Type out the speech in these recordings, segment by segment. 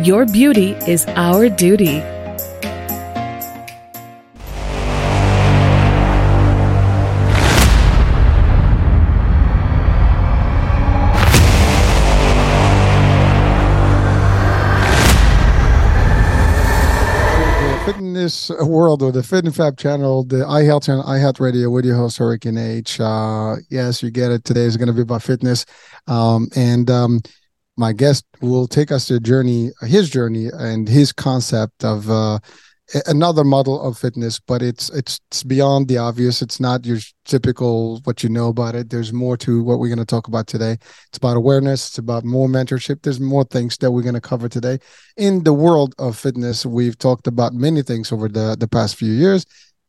Your beauty is our duty. fitness world or the Fit and Fab channel, the iHealth channel, iHealth Radio with your host Hurricane H. Uh, yes, you get it. Today is going to be about fitness, um, and um, my guest will take us to a journey, his journey, and his concept of uh, another model of fitness. But it's it's it's beyond the obvious. It's not your typical what you know about it. There's more to what we're going to talk about today. It's about awareness. It's about more mentorship. There's more things that we're going to cover today in the world of fitness. We've talked about many things over the the past few years,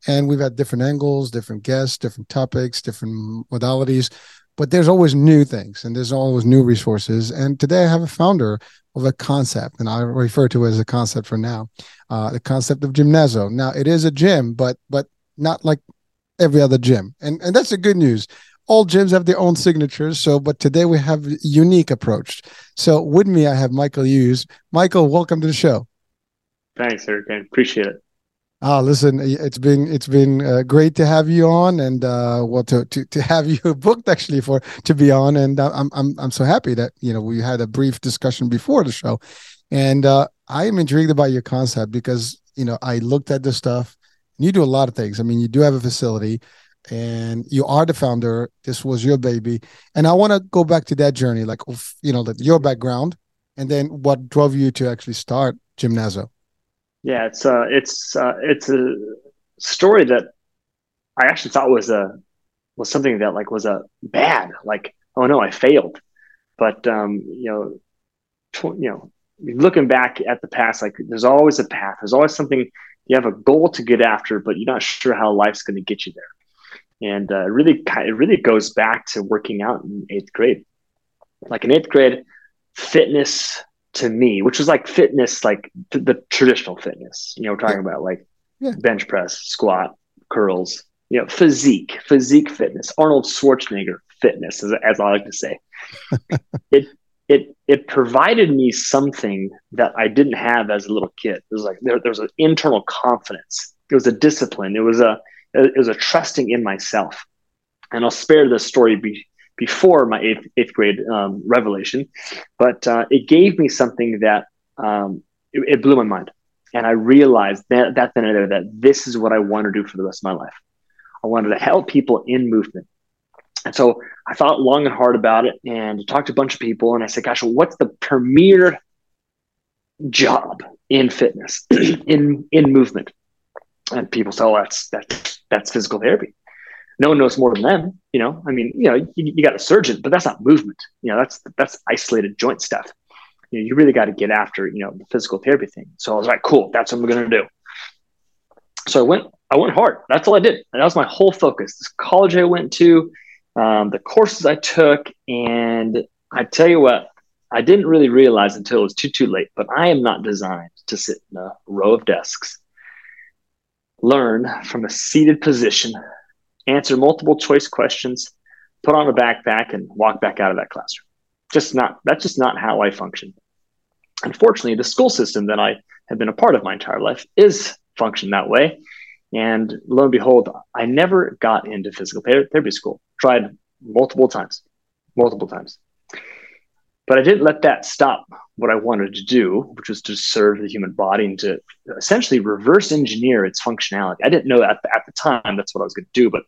and we've had different angles, different guests, different topics, different modalities but there's always new things and there's always new resources. And today I have a founder of a concept, and I refer to it as a concept for now, uh, the concept of Gymnazo. Now it is a gym, but but not like every other gym, and and that's the good news. All gyms have their own signatures. So, but today we have a unique approach. So with me, I have Michael Hughes. Michael, welcome to the show. Thanks, Eric. I appreciate it. Ah, listen, it's been it's been uh, great to have you on, and uh, well, to, to to have you booked actually for to be on, and uh, I'm I'm I'm so happy that you know we had a brief discussion before the show, and uh, I am intrigued about your concept because you know I looked at the stuff. And you do a lot of things. I mean, you do have a facility, and you are the founder. This was your baby, and I want to go back to that journey, like you know, your background, and then what drove you to actually start Gymnazo. Yeah, it's uh, it's uh, it's a story that I actually thought was a was something that like was a bad. Like, oh no, I failed. But um, you know, tw- you know, looking back at the past, like there's always a path. There's always something you have a goal to get after, but you're not sure how life's going to get you there. And uh, really, it really goes back to working out in eighth grade. Like in eighth grade, fitness to me, which was like fitness, like the traditional fitness, you know, we're talking yeah. about like yeah. bench press, squat, curls, you know, physique, physique fitness, Arnold Schwarzenegger fitness, as, as I like to say. it it it provided me something that I didn't have as a little kid. It was like there, there was an internal confidence. It was a discipline. It was a it was a trusting in myself. And I'll spare the story be, before my eighth, eighth grade um, revelation, but uh, it gave me something that um, it, it, blew my mind. And I realized that, that then and that this is what I want to do for the rest of my life. I wanted to help people in movement. And so I thought long and hard about it and talked to a bunch of people. And I said, gosh, what's the premier job in fitness, in, in movement? And people say, oh, that's, that's, that's physical therapy no one knows more than them. You know, I mean, you know, you, you got a surgeon, but that's not movement. You know, that's that's isolated joint stuff. You know, you really got to get after you know the physical therapy thing. So I was like, cool, that's what I'm to do. So I went, I went hard. That's all I did, and that was my whole focus. This college I went to, um, the courses I took, and I tell you what, I didn't really realize until it was too too late. But I am not designed to sit in a row of desks, learn from a seated position answer multiple choice questions, put on a backpack, and walk back out of that classroom. Just not that's just not how I function. Unfortunately, the school system that I have been a part of my entire life is function that way. And lo and behold, I never got into physical therapy school. Tried multiple times, multiple times. But I didn't let that stop what I wanted to do, which was to serve the human body and to essentially reverse engineer its functionality. I didn't know at the time that's what I was going to do, but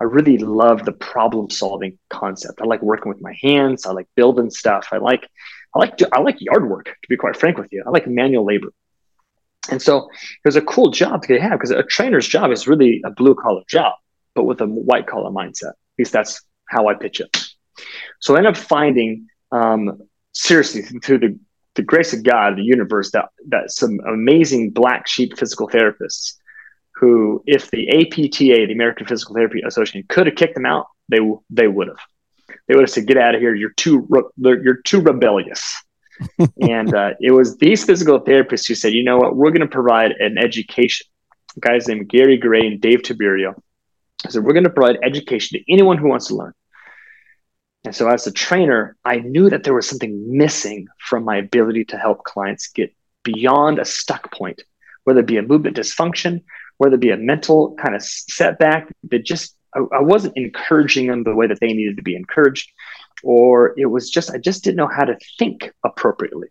I really love the problem solving concept. I like working with my hands. I like building stuff. I like I like I like yard work. To be quite frank with you, I like manual labor. And so it was a cool job to have because a trainer's job is really a blue collar job, but with a white collar mindset. At least that's how I pitch it. So I ended up finding um, seriously through the the grace of God, the universe, that that some amazing black sheep physical therapists who, if the APTA, the American Physical Therapy Association, could have kicked them out, they they would have. They would have said, "Get out of here! You're too you're too rebellious." and uh, it was these physical therapists who said, "You know what? We're going to provide an education." Guys named Gary Gray and Dave Tiberio. I said, "We're going to provide education to anyone who wants to learn." And so, as a trainer, I knew that there was something missing from my ability to help clients get beyond a stuck point, whether it be a movement dysfunction, whether it be a mental kind of setback that just I, I wasn't encouraging them the way that they needed to be encouraged, or it was just I just didn't know how to think appropriately.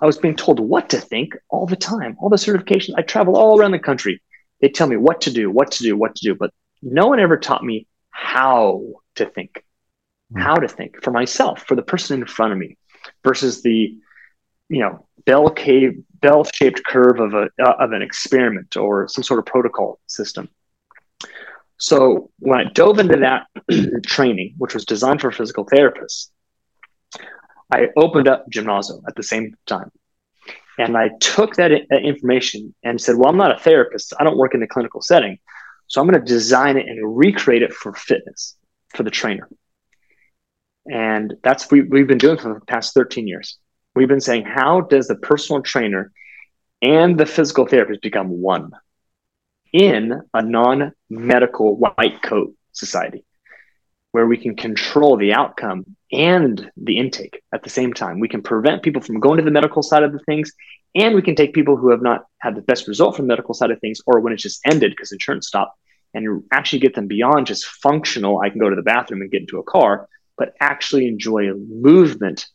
I was being told what to think all the time, all the certifications. I travel all around the country. They tell me what to do, what to do, what to do, but no one ever taught me how to think mm. how to think for myself, for the person in front of me, versus the, you know, bell cave, bell shaped curve of a uh, of an experiment or some sort of protocol system. So when I dove into that training, which was designed for physical therapists, I opened up Gymnazo at the same time. And I took that, that information and said, well, I'm not a therapist. I don't work in the clinical setting. So I'm going to design it and recreate it for fitness for the trainer. And that's what we've been doing for the past 13 years. We've been saying, how does the personal trainer and the physical therapist become one in a non medical white coat society where we can control the outcome and the intake at the same time? We can prevent people from going to the medical side of the things, and we can take people who have not had the best result from the medical side of things or when it's just ended because insurance stopped and actually get them beyond just functional, I can go to the bathroom and get into a car but actually enjoy movement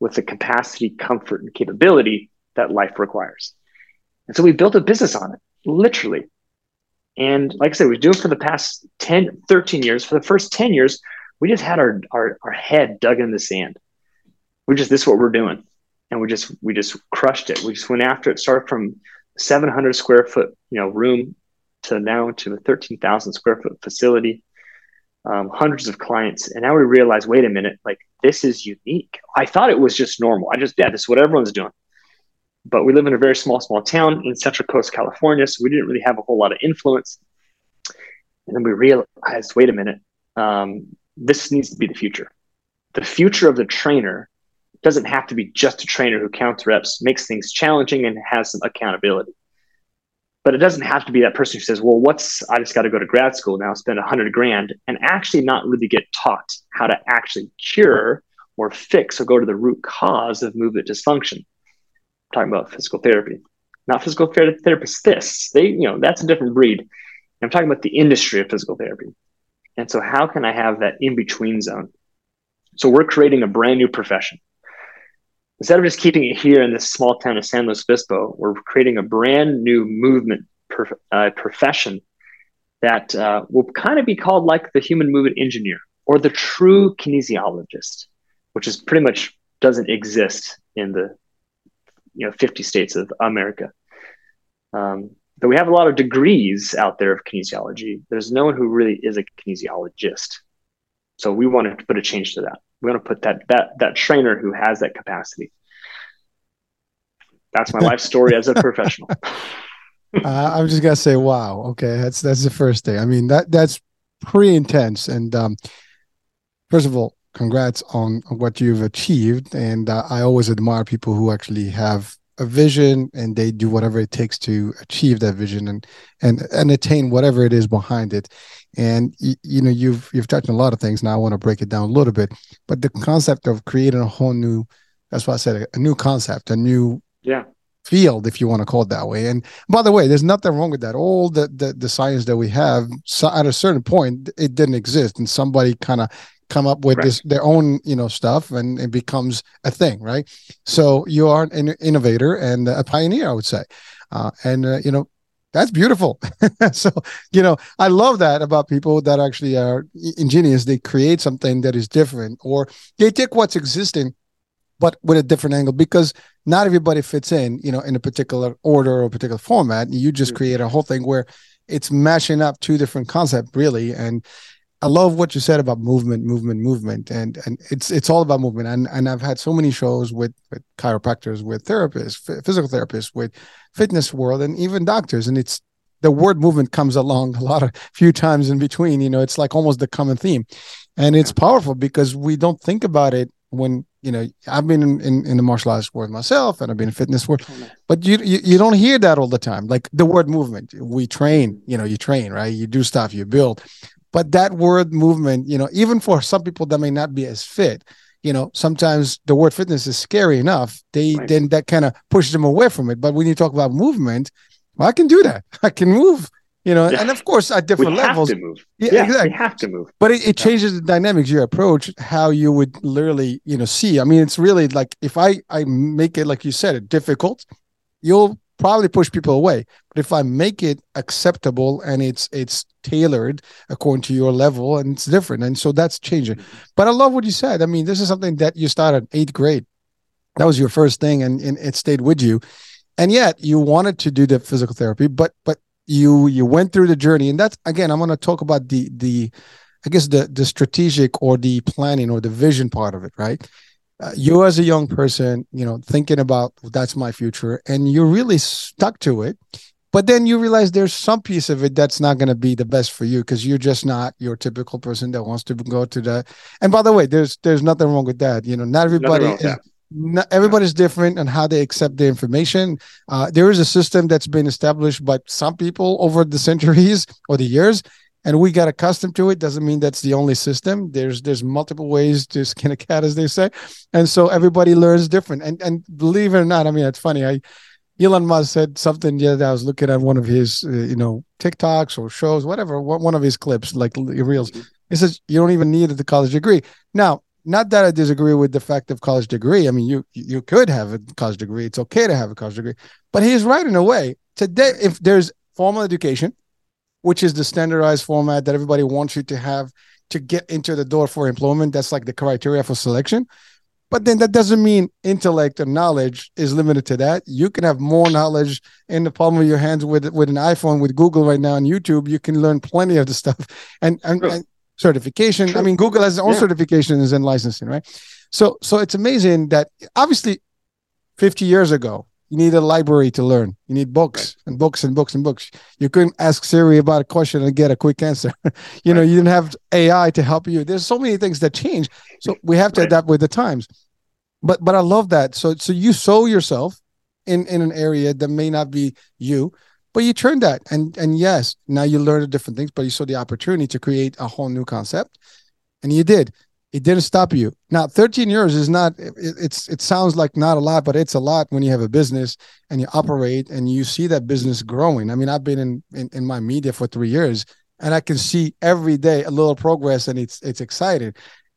with the capacity, comfort, and capability that life requires. And so we built a business on it, literally. And like I said, been doing it for the past 10, 13 years. For the first 10 years, we just had our, our, our head dug in the sand. We just, this is what we're doing. And we just, we just crushed it. We just went after it, started from 700 square foot, you know, room to now to a 13,000 square foot facility um, hundreds of clients. And now we realize, wait a minute, like this is unique. I thought it was just normal. I just, yeah, this is what everyone's doing. But we live in a very small, small town in Central Coast, California. So we didn't really have a whole lot of influence. And then we realized, wait a minute, um, this needs to be the future. The future of the trainer doesn't have to be just a trainer who counts reps, makes things challenging, and has some accountability but it doesn't have to be that person who says, well, what's, I just got to go to grad school now, spend a hundred grand and actually not really get taught how to actually cure or fix or go to the root cause of movement dysfunction. I'm talking about physical therapy, not physical therapists. This, they, you know, that's a different breed. I'm talking about the industry of physical therapy. And so how can I have that in between zone? So we're creating a brand new profession instead of just keeping it here in this small town of San Luis Obispo, we're creating a brand new movement per, uh, profession that uh, will kind of be called like the human movement engineer or the true kinesiologist, which is pretty much doesn't exist in the you know 50 states of America. Um, but we have a lot of degrees out there of kinesiology. There's no one who really is a kinesiologist. So we wanted to put a change to that we want to put that that that trainer who has that capacity. That's my life story as a professional. Uh, I'm just gonna say, wow. Okay, that's that's the first thing. I mean, that that's pretty intense. And um, first of all, congrats on what you've achieved. And uh, I always admire people who actually have a vision and they do whatever it takes to achieve that vision and and and attain whatever it is behind it. And you, you know you've you've touched on a lot of things. Now i want to break it down a little bit but the concept of creating a whole new that's why i said a, a new concept a new yeah. field if you want to call it that way. And by the way there's nothing wrong with that. All the the, the science that we have so at a certain point it didn't exist and somebody kind of come up with right. this their own you know stuff and it becomes a thing right? So you are an innovator and a pioneer i would say. Uh, and uh, you know that's beautiful. So you know i love that about people that actually are ingenious. They create something that is different or they take what's existing but with a different angle because not everybody fits in you know in a particular order or a particular format. You just mm-hmm. create a whole thing where it's mashing up two different concepts really. And I love what you said about movement, movement, movement, and and it's it's all about movement. And and I've had so many shows with, with chiropractors, with therapists, f- physical therapists, with fitness world, and even doctors. And it's the word movement comes along a lot of few times in between. You know, it's like almost the common theme, and it's powerful because we don't think about it when you know I've been in, in, in the martial arts world myself, and I've been in fitness world, but you, you you don't hear that all the time. Like the word movement, we train. You know, you train, right? You do stuff, you build but that word movement you know even for some people that may not be as fit you know sometimes the word fitness is scary enough they right. then that kind of pushes them away from it but when you talk about movement well, i can do that i can move you know yeah. and of course at different we levels have to move. Yeah, yeah exactly. have to move but it, it changes the dynamics your approach how you would literally you know see i mean it's really like if i i make it like you said it difficult you'll probably push people away. But if I make it acceptable and it's it's tailored according to your level and it's different, and so that's changing. But I love what you said. I mean, this is something that you started eighth grade. That was your first thing, and, and it stayed with you. And yet you wanted to do the physical therapy, but but you you went through the journey, and that's again, I'm going to talk about the the I guess the the strategic or the planning or the vision part of it, right? Uh, you as a young person, you know, thinking about that's my future, and you're really stuck to it. But then you realize there's some piece of it that's not going to be the best for you because you're just not your typical person that wants to go to that. And by the way, there's there's nothing wrong with that. You know, not everybody is, not, everybody's different on how they accept the information. Uh, there is a system that's been established by some people over the centuries or the years, and we got accustomed to it. Doesn't mean that's the only system. There's there's multiple ways to skin a cat as they say. And so everybody learns different. And and believe it or not i mean it's funny. I elon musk said something day. I was looking at one of his uh, you know tiktoks or shows whatever one of his clips like reels. He says you don't even need the college degree. Now not that i disagree with the fact of college degree. I mean you you could have a college degree. It's okay to have a college degree. But he's right in a way. Today if there's formal education which is the standardized format that everybody wants you to have to get into the door for employment. That's like the criteria for selection. But then that doesn't mean intellect and knowledge is limited to that. You can have more knowledge in the palm of your hands with with an iPhone, with Google right now, and YouTube. You can learn plenty of the stuff and and, and certification. I mean, Google has its own yeah. certifications and licensing, right? So so it's amazing that obviously, fifty years ago, you need a library to learn. You need books right. and books and books and books. You couldn't ask Siri about a question and get a quick answer. you right. know, you didn't have AI to help you. There's so many things that change. So we have to right. adapt with the times. But but I love that. So so you sow yourself in in an area that may not be you, but you turn that and and yes, now you learn the different things, but you saw the opportunity to create a whole new concept, and you did it didn't stop you. Now, 13 years is not it, it's it sounds like not a lot, but it's a lot when you have a business and you operate and you see that business growing. I mean, I've been in in, in my media for 3 years and I can see every day a little progress and it's it's exciting.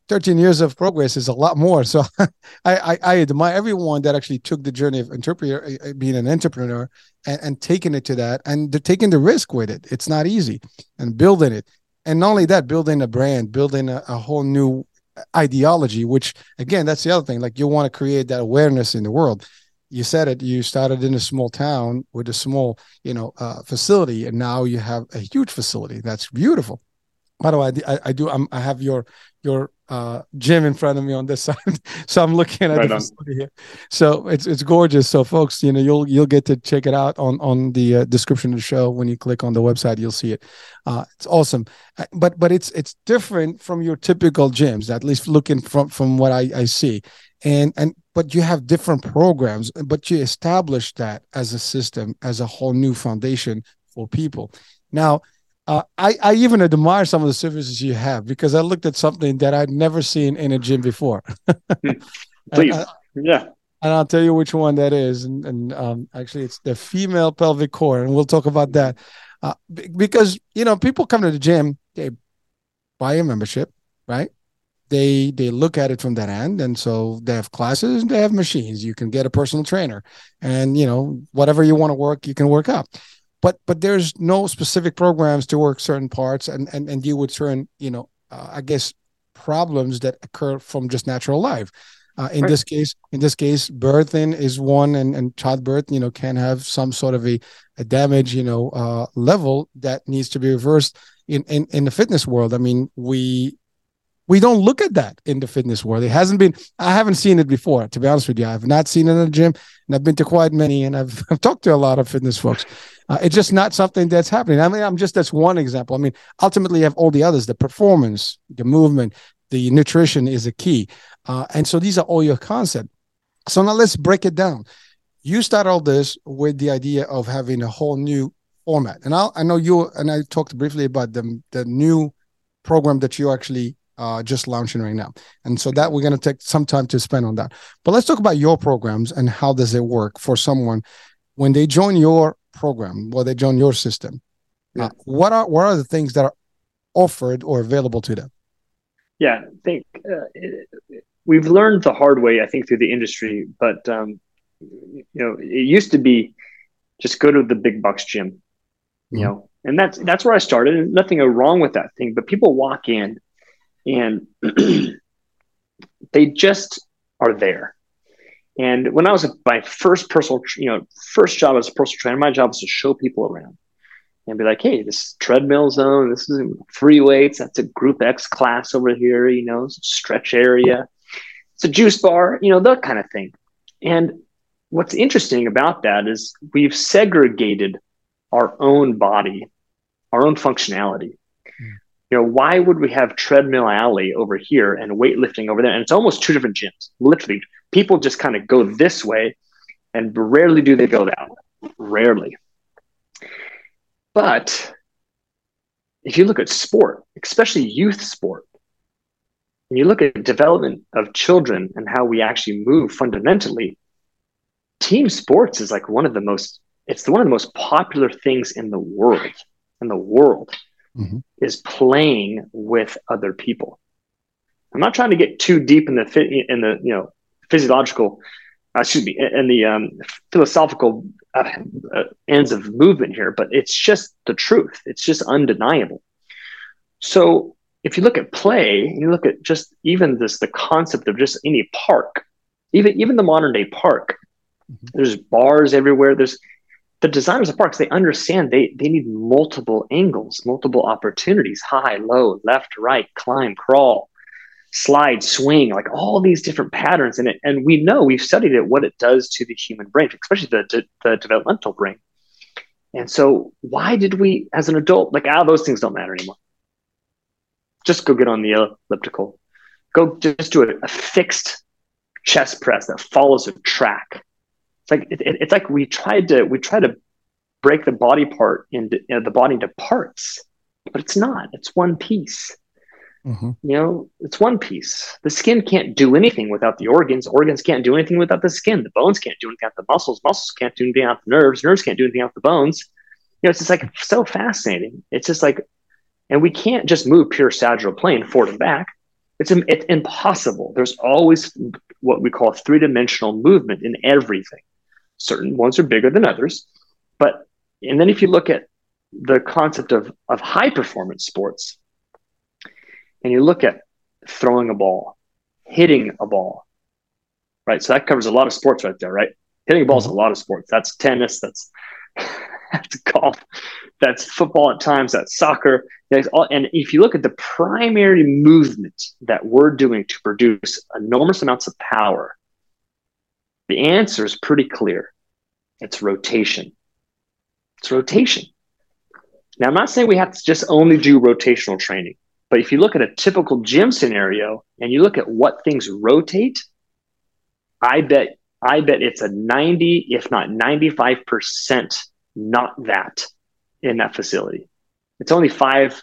13 years of progress is a lot more. So I, I, I admire everyone that actually took the journey of entrepreneur, uh, uh, being an entrepreneur and, and taking it to that and they're taking the risk with it. It's not easy and building it. And not only that, building a brand, building a, a whole new ideology which again that's the other thing. Like you want to create that awareness in the world. You said it you started in a small town with a small you know uh, facility and now you have a huge facility. That's beautiful. By the way i, I do I'm, i have your your uh, gym in front of me on this side, so I'm looking at right the facility here. So it's it's gorgeous. So folks, you know, you'll you'll get to check it out on on the uh, description of the show. When you click on the website, you'll see it. Uh, it's awesome, uh, but but it's it's different from your typical gyms. At least looking from from what I I see, and and but you have different programs, but you establish that as a system, as a whole new foundation for people. Now uh, I, I even admire some of the services you have because I looked at something that I'd never seen in a gym before. Please, I, yeah. And I'll tell you which one that is. And, and um, actually, it's the female pelvic core, and we'll talk about that. Uh, because you know, people come to the gym, they buy a membership, right? They they look at it from that end, and so they have classes, they have machines. You can get a personal trainer, and you know, whatever you want to work, you can work out but but there's no specific programs to work certain parts and and, and deal with certain you know uh, i guess problems that occur from just natural life uh, in right. this case in this case birthing is one and, and childbirth you know can have some sort of a, a damage you know uh, level that needs to be reversed in, in in the fitness world, I mean, we we don't look at that in the fitness world. It hasn't been. I haven't seen it before. To be honest with you, I've not seen it in a gym, and I've been to quite many, and I've, I've talked to a lot of fitness folks. Uh, it's just not something that's happening. I mean, I'm just that's one example. I mean, ultimately, you have all the others: the performance, the movement, the nutrition is a key, uh, and so these are all your concept. So now let's break it down. You start all this with the idea of having a whole new format, and i I know you and I talked briefly about the the new program that you actually uh, just launching right now. And so that we're going to take some time to spend on that. But let's talk about your programs and how does it work for someone when they join your program, or they join your system. Yeah. Uh, what are what are the things that are offered or available to them? Yeah, I think uh, it, we've learned the hard way. I think through the industry, but um, you know, it used to be just go to the big bucks gym, you mm-hmm. know, and that's that's where I started. And nothing wrong with that thing, but people walk in and they just are there. And when I was my first personal, you know, first job as a personal trainer, my job was to show people around and be like, "Hey, this treadmill zone. This is free weights. That's a Group X class over here. You know, stretch area. It's a juice bar. You know, that kind of thing." And what's interesting about that is we've segregated our own body, our own functionality you know, why would we have treadmill alley over here and weightlifting over there? And it's almost two different gyms. Literally, people just kind of go this way, and rarely do they go that way. Rarely. But if you look at sport, especially youth sport, and you look at development of children and how we actually move fundamentally, team sports is like one of the most it's one of the most popular things in the world in the world mm-hmm. is playing with other people. I'm not trying to get too deep in the in the you know physiological, uh, excuse me, in the um, philosophical uh, uh, ends of movement here, but it's just the truth. It's just undeniable. So if you look at play, you look at just even this the concept of just any park, even even the modern day park. Mm-hmm. There's bars everywhere. There's the designers of parks they understand they they need multiple angles multiple opportunities high low left right climb crawl slide swing like all these different patterns. In it and we know we've studied it what it does to the human brain especially the, the developmental brain. And so why did we as an adult like ah those things don't matter anymore. Just go get on the elliptical. Go just do a, a fixed chest press that follows a track it's like it, it's like we tried to we try to break the body part into you know, the body into parts, but it's not. It's one piece. Mm-hmm. You know, it's one piece. The skin can't do anything without the organs. Organs can't do anything without the skin. The bones can't do anything without the muscles. Muscles can't do anything without the nerves. Nerves can't do anything without the bones. You know, it's just like so fascinating. It's just like, and we can't just move pure sagittal plane forward and back. It's, it's impossible. There's always what we call three dimensional movement in everything. Certain ones are bigger than others. But, and then if you look at the concept of, of high performance sports, and you look at throwing a ball, hitting a ball, right? So that covers a lot of sports right there, right? Hitting a ball is a mm-hmm. lot of sports. That's tennis, that's that's golf, that's football at times, that's soccer. All, and if you look at the primary movement that we're doing to produce enormous amounts of power, the answer is pretty clear. It's rotation. It's rotation. Now, I'm not saying we have to just only do rotational training, but if you look at a typical gym scenario and you look at what things rotate, I bet I bet it's a 90, if not 95% not that in that facility. It's only 5%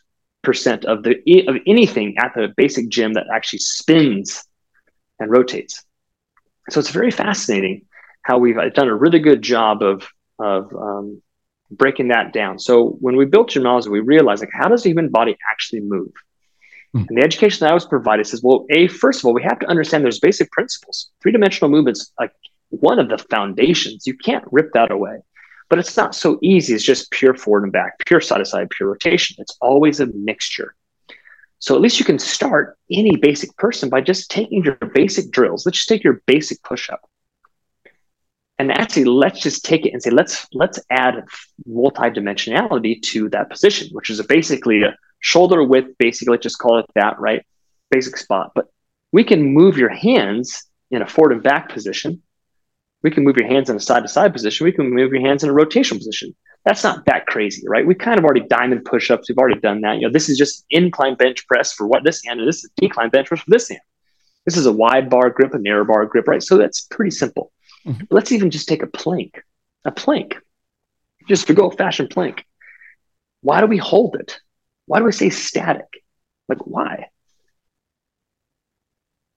of the of anything at the basic gym that actually spins and rotates. So it's very fascinating how we've done a really good job of of um, breaking that down. So when we built Gymnology, we realized like how does the human body actually move? Hmm. And the education that I was provided says, well, a first of all, we have to understand there's basic principles. Three dimensional movements, like one of the foundations. You can't rip that away. But it's not so easy. It's just pure forward and back, pure side to side, pure rotation. It's always a mixture. So at least you can start any basic person by just taking your basic drills. Let's just take your basic push up. And actually, let's just take it and say, let's let's add multi-dimensionality to that position, which is a basically a, shoulder width, basically, let's just call it that, right? Basic spot. But we can move your hands in a forward and back position. We can move your hands in a side to side position. We can move your hands in a rotational position. That's not that crazy, right? We kind of already diamond push ups. We've already done that. You know, this is just incline bench press for what this hand, and this is decline bench press for this hand. This is a wide bar grip, a narrow bar grip, right? So that's pretty simple. Mm-hmm. Let's even just take a plank, a plank, just a good old fashioned plank. Why do we hold it? Why do we say static? Like, why?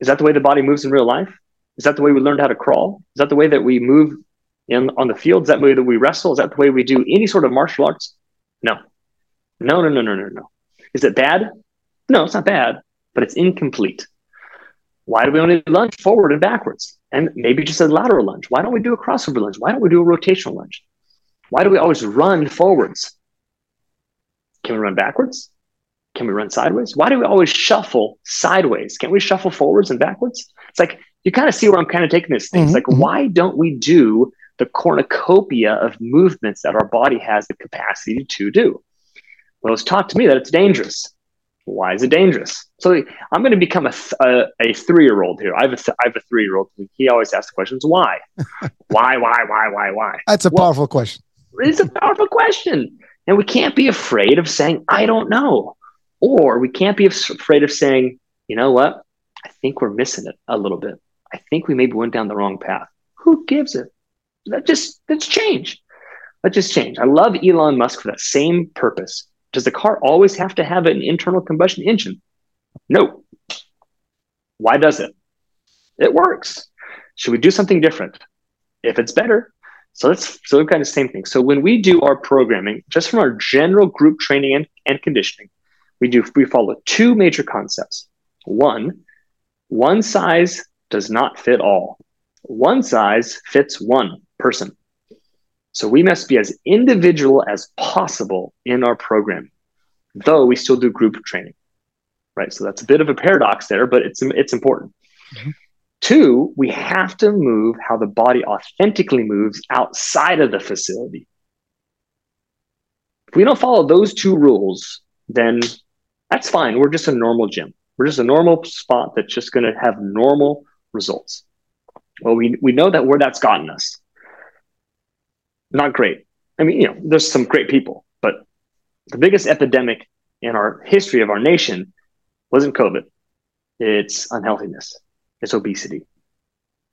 Is that the way the body moves in real life? Is that the way we learned how to crawl? Is that the way that we move in on the field? Is that the way that we wrestle? Is that the way we do any sort of martial arts? No. No, no, no, no, no, no. Is it bad? No, it's not bad, but it's incomplete. Why do we only lunge forward and backwards? And maybe just a lateral lunge. Why don't we do a crossover lunge? Why don't we do a rotational lunge? Why do we always run forwards? Can we run backwards? Can we run sideways? Why do we always shuffle sideways? Can't we shuffle forwards and backwards? It's like you kind of see where I'm kind of taking this thing. Mm-hmm. It's like, why don't we do the cornucopia of movements that our body has the capacity to do? Well, it's taught to me that it's dangerous. Why is it dangerous? So I'm going to become a, a, a three year old here. I have a, I have a three year old. He always asks questions. Why? why, why, why, why, why? That's a well, powerful question. It's a powerful question. And we can't be afraid of saying, I don't know. Or we can't be afraid of saying, you know what? I think we're missing it a little bit. I think we maybe went down the wrong path. Who gives it? That just let's change. Let's just change. I love Elon Musk for that same purpose. Does the car always have to have an internal combustion engine? No. Why does it? It works. Should we do something different? If it's better. So that's so we've got the same thing. So when we do our programming, just from our general group training and, and conditioning, we do we follow two major concepts. One, one size does not fit all. One size fits one person. So we must be as individual as possible in our program, though we still do group training. Right. So that's a bit of a paradox there, but it's it's important. Mm-hmm. Two, we have to move how the body authentically moves outside of the facility. If we don't follow those two rules, then that's fine. We're just a normal gym. We're just a normal spot that's just going to have normal results. Well, we, we know that where that's gotten us. Not great. I mean, you know, there's some great people, but the biggest epidemic in our history of our nation wasn't COVID. It's unhealthiness. It's obesity.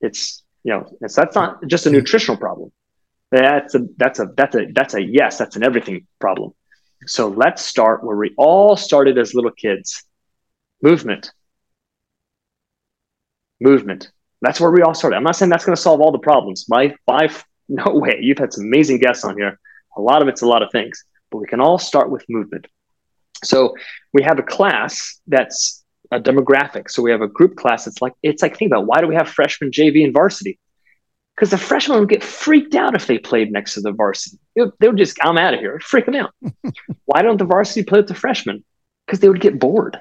It's, you know, it's, that's not just a nutritional problem. That's a, that's a, that's a, that's a, yes, that's an everything problem. So let's start where we all started as little kids movement. Movement. That's where we all started. I'm not saying that's going to solve all the problems. My five, no way. You've had some amazing guests on here. A lot of it's a lot of things, but we can all start with movement. So we have a class that's a demographic. So we have a group class. It's like it's like think about why do we have freshman, JV, and varsity? because the freshmen would get freaked out if they played next to the varsity. they would just, I'm out of here, freak them out. Why don't the varsity play with the freshmen? Because they would get bored.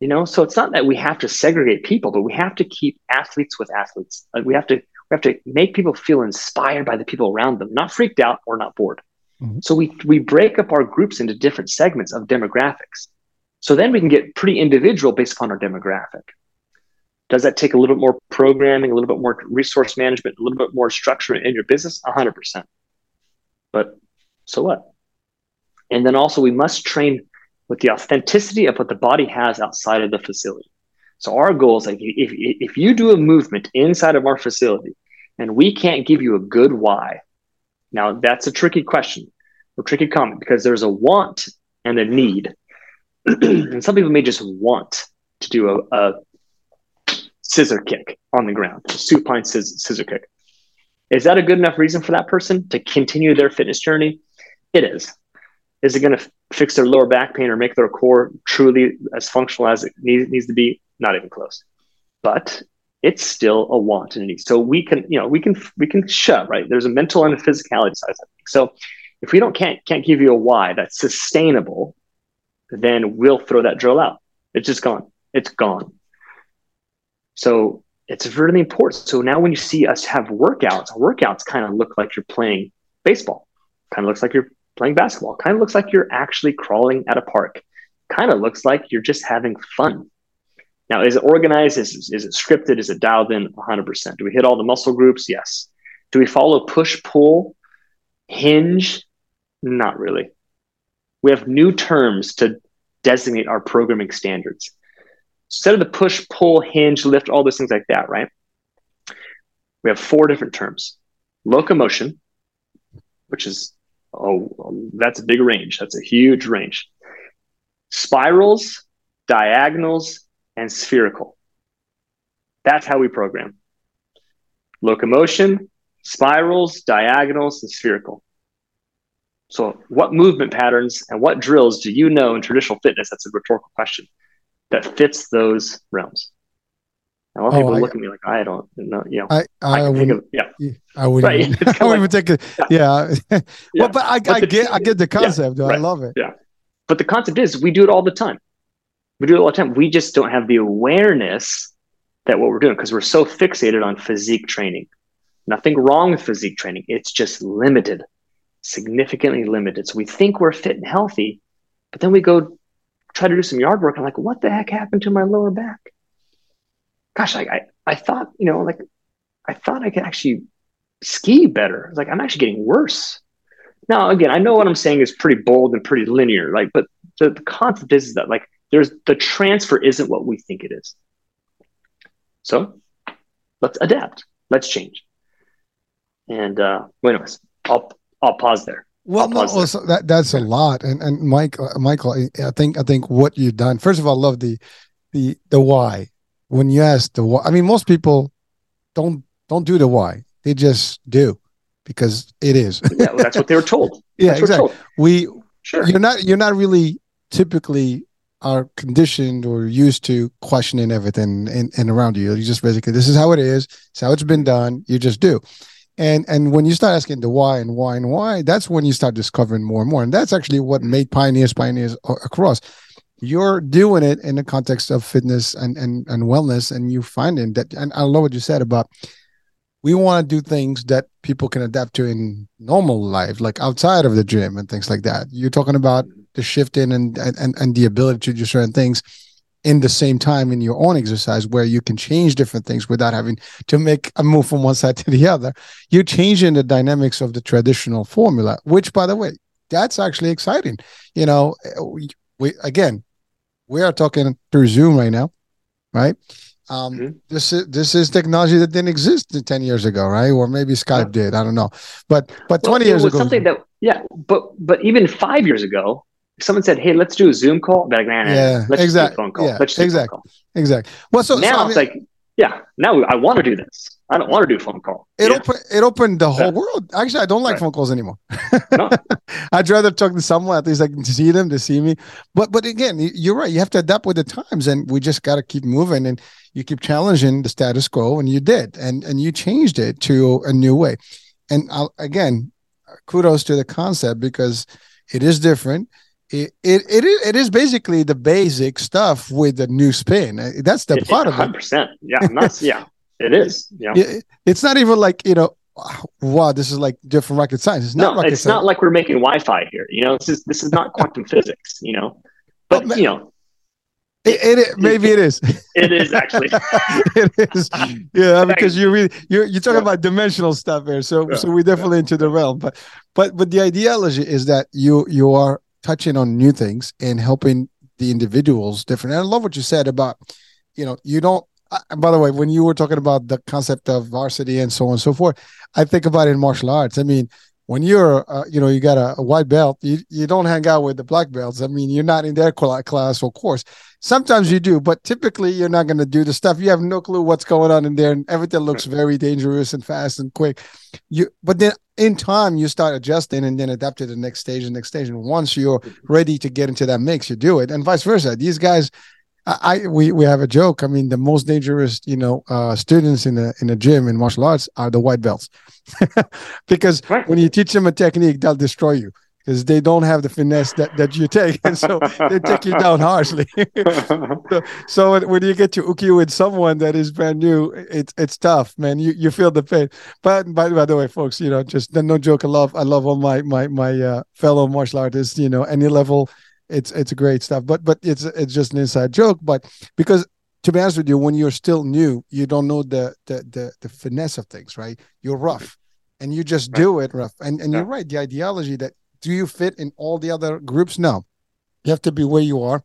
You know, so it's not that we have to segregate people, but we have to keep athletes with athletes. Like we have to we have to make people feel inspired by the people around them, not freaked out or not bored. Mm-hmm. So we we break up our groups into different segments of demographics. So then we can get pretty individual based upon our demographic. Does that take a little bit more programming, a little bit more resource management, a little bit more structure in your business? 100%. But so what? And then also, we must train with the authenticity of what the body has outside of the facility. So our goal is like if, if you do a movement inside of our facility and we can't give you a good why, now that's a tricky question or tricky comment because there's a want and a need. and some people may just want to do a, a scissor kick on the ground, supine scissor kick. Is that a good enough reason for that person to continue their fitness journey? It is. Is it going to fix their lower back pain or make their core truly as functional as it needs, needs to be? Not even close. But it's still a want and a need. So we can, you know, we can we can shove right. There's a mental and a physicality side. So if we don't can't can't give you a why that's sustainable, then we'll throw that drill out. It's just gone. It's gone. So it's really important. So now when you see us have workouts, workouts kind of look like you're playing baseball, kind of looks like you're playing basketball. Kind of looks like you're actually crawling at a park. Kind of looks like you're just having fun. Now, is it organized? Is, is it scripted? Is it dialed in 100%? Do we hit all the muscle groups? Yes. Do we follow push pull, hinge? Not really. We have new terms to designate our programming standards. Instead of the push, pull, hinge, lift, all those things like that, right? We have four different terms locomotion, which is, oh, that's a big range. That's a huge range. Spirals, diagonals, and spherical. That's how we program. Locomotion, spirals, diagonals, and spherical. So, what movement patterns and what drills do you know in traditional fitness? That's a rhetorical question that fits those realms. A lot of oh, people I, look at me like I don't know. You know, I I, I would, of, yeah, I would right. even, I would even take it. Yeah, yeah. well, but I, but I the, get I get the concept. Yeah, right. I love it. Yeah, but the concept is we do it all the time. We do it all the time. We just don't have the awareness that what we're doing because we're so fixated on physique training. Nothing wrong with physique training. It's just limited, significantly limited. So we think we're fit and healthy, but then we go try to do some yard work. I'm like, what the heck happened to my lower back? Gosh, I, I, thought, you know, like I thought I could actually ski better. I was like, I'm actually getting worse. Now, again, I know what I'm saying is pretty bold and pretty linear, like, but the, the concept is that like there's the transfer isn't what we think it is. So let's adapt. Let's change. And uh, well, anyways, I'll I'll pause there. Well, no, so that that's a lot, and and Mike, uh, Michael, I think I think what you've done. First of all, I love the the the why. When you ask the why, I mean, most people don't don't do the why; they just do because it is. yeah, well, that's what they were told. yeah, that's exactly. We sure you're not you're not really typically are conditioned or used to questioning everything and, in around you. You just basically this is how it is. It's how it's been done. You just do. And and when you start asking the why and why and why, that's when you start discovering more and more. And that's actually what made pioneers pioneers across. You're doing it in the context of fitness and and, and wellness, and you finding that. And I love what you said about we want to do things that people can adapt to in normal life, like outside of the gym and things like that. You're talking about the shifting and and and the ability to do certain things in the same time in your own exercise where you can change different things without having to make a move from one side to the other. You're changing the dynamics of the traditional formula which by the way that's actually exciting. You know eh, we, we again we are talking through zoom right now right um, mm-hmm. this is this is technology that didn't exist 10 years ago right or maybe skype yeah. did i don't know but but well, 20 years ago something that yeah but but even five years ago someone said, "Hey, let's do a Zoom call," like, "Man, yeah, let's exactly. phone call. Yeah, let's exactly, exactly." Well, so now so, it's I mean, like, yeah, now I want to do this. I don't want to do phone call. It yeah. opened it opened the whole yeah. world. Actually, I don't like right. phone calls anymore. no. I'd rather talk to someone at least I can see them to see me. But but again, you're right. You have to adapt with the times, and we just got to keep moving. And you keep challenging the status quo, and you did, and and you changed it to a new way. And I'll, again, kudos to the concept because it is different it, it it is it is basically the basic stuff with a new spin. That's the part of it. percent. Yeah, not, yeah, it is. Yeah, it, it's not even like you know, wow, this is like different rocket science. It's not. No, it's not like we're making Wi-Fi here. You know, this is this is not quantum physics. You know, but you know. It, it, maybe it is. It is actually. it is. Yeah, because you really you're you're talking yeah. about dimensional stuff here. So yeah. so we're definitely yeah. into the realm. But but but the ideology is that you you are touching on new things and helping the individuals different. And I love what you said about, you know, you don't. Uh, by the way, when you were talking about the concept of varsity and so on and so forth, I think about it in martial arts. I mean, when you're, uh, you know, you got a, a, white belt, you, you don't hang out with the black belts. I mean, you're not in their class or course. Sometimes you do, but typically you're not going to do the stuff. You have no clue what's going on in there, and everything looks very dangerous and fast and quick. You, but then in time you start adjusting and then adapt to the next stage and next stage and once you're ready to get into that mix you do it and vice versa these guys I, we we have a joke. I mean, the most dangerous, you know, uh, students in a in a gym in martial arts are the white belts, because right. when you teach them a technique, they'll destroy you because they don't have the finesse that, that you take, and so they take you down harshly. so, so, when you get to uki with someone that is brand new, it's it's tough, man. You you feel the pain. But by, by the way, folks, you know, just no joke. I love I love all my my my uh, fellow martial artists. You know, any level, it's it's great stuff. But but it's it's just an inside joke. But because to be honest with you, when you're still new, you don't know the the the, the finesse of things, right? You're rough and you just do it rough. And and yeah. you're right. The ideology that do you fit in all the other groups? No. You have to be where you are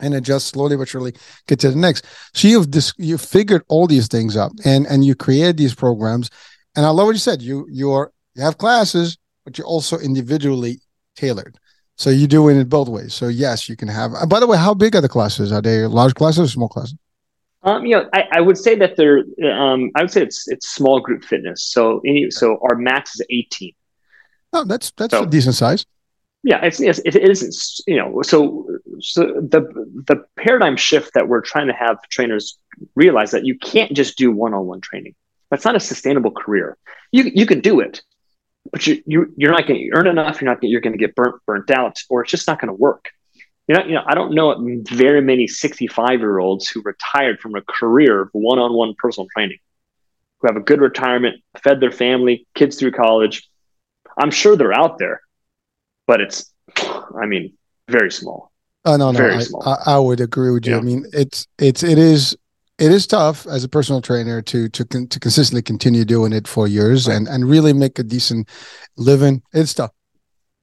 and adjust slowly but surely get to the next. So you've dis- you figured all these things up and and you create these programs. And I love what you said. You you're you have classes, but you're also individually tailored. So you're doing it both ways. So yes, you can have. by the way, how big are the classes? Are they large classes or small classes? Um, you know, I, I, would say that they're. Um, I would say it's it's small group fitness. So any, so our max is eighteen. Oh, that's that's so, a decent size. Yeah, it's, it's it isn't you know so so the the paradigm shift that we're trying to have trainers realize that you can't just do one on one training. That's not a sustainable career. You you can do it, but you, you you're not going to earn enough. You're not gonna, you're going to get burnt burnt out, or it's just not going to work. You know, you know, I don't know very many 65 year olds who retired from a career of one on one personal training, who have a good retirement, fed their family, kids through college, I'm sure they're out there, but it's, I mean, very small. Oh no, no, very I, small. I, I would agree with you. Yeah. I mean, it's it's it is it is tough as a personal trainer to to to consistently continue doing it for years right. and and really make a decent living. It's tough.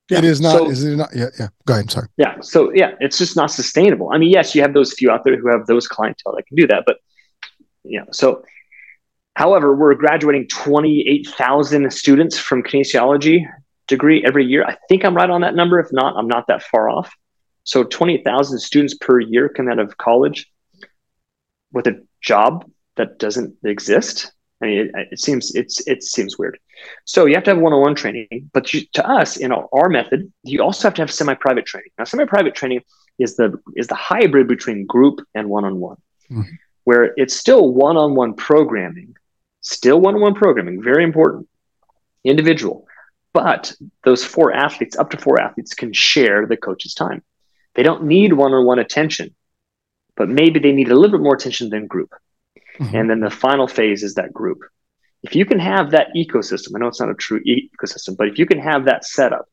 Yeah. It is not. So, is it not? Yeah, yeah. Go ahead. I'm sorry. Yeah. So yeah, it's just not sustainable. I mean, yes, you have those few out there who have those clientele that can do that, but you know, so However, we're graduating 28,000 students from kinesiology degree every year. I think I'm right on that number. If not, I'm not that far off. So 28,000 students per year come out of college with a job that doesn't exist. I mean, it, it seems it's it seems weird. So you have to have one-on-one training, but you, to us, in our, our method, you also have to have semi-private training. Now, semi-private training is the is the hybrid between group and one-on-one, mm-hmm. where it's still one-on-one programming, Still one on one programming, very important, individual. But those four athletes, up to four athletes, can share the coach's time. They don't need one on one attention, but maybe they need a little bit more attention than group. Mm-hmm. And then the final phase is that group. If you can have that ecosystem, I know it's not a true ecosystem, but if you can have that setup,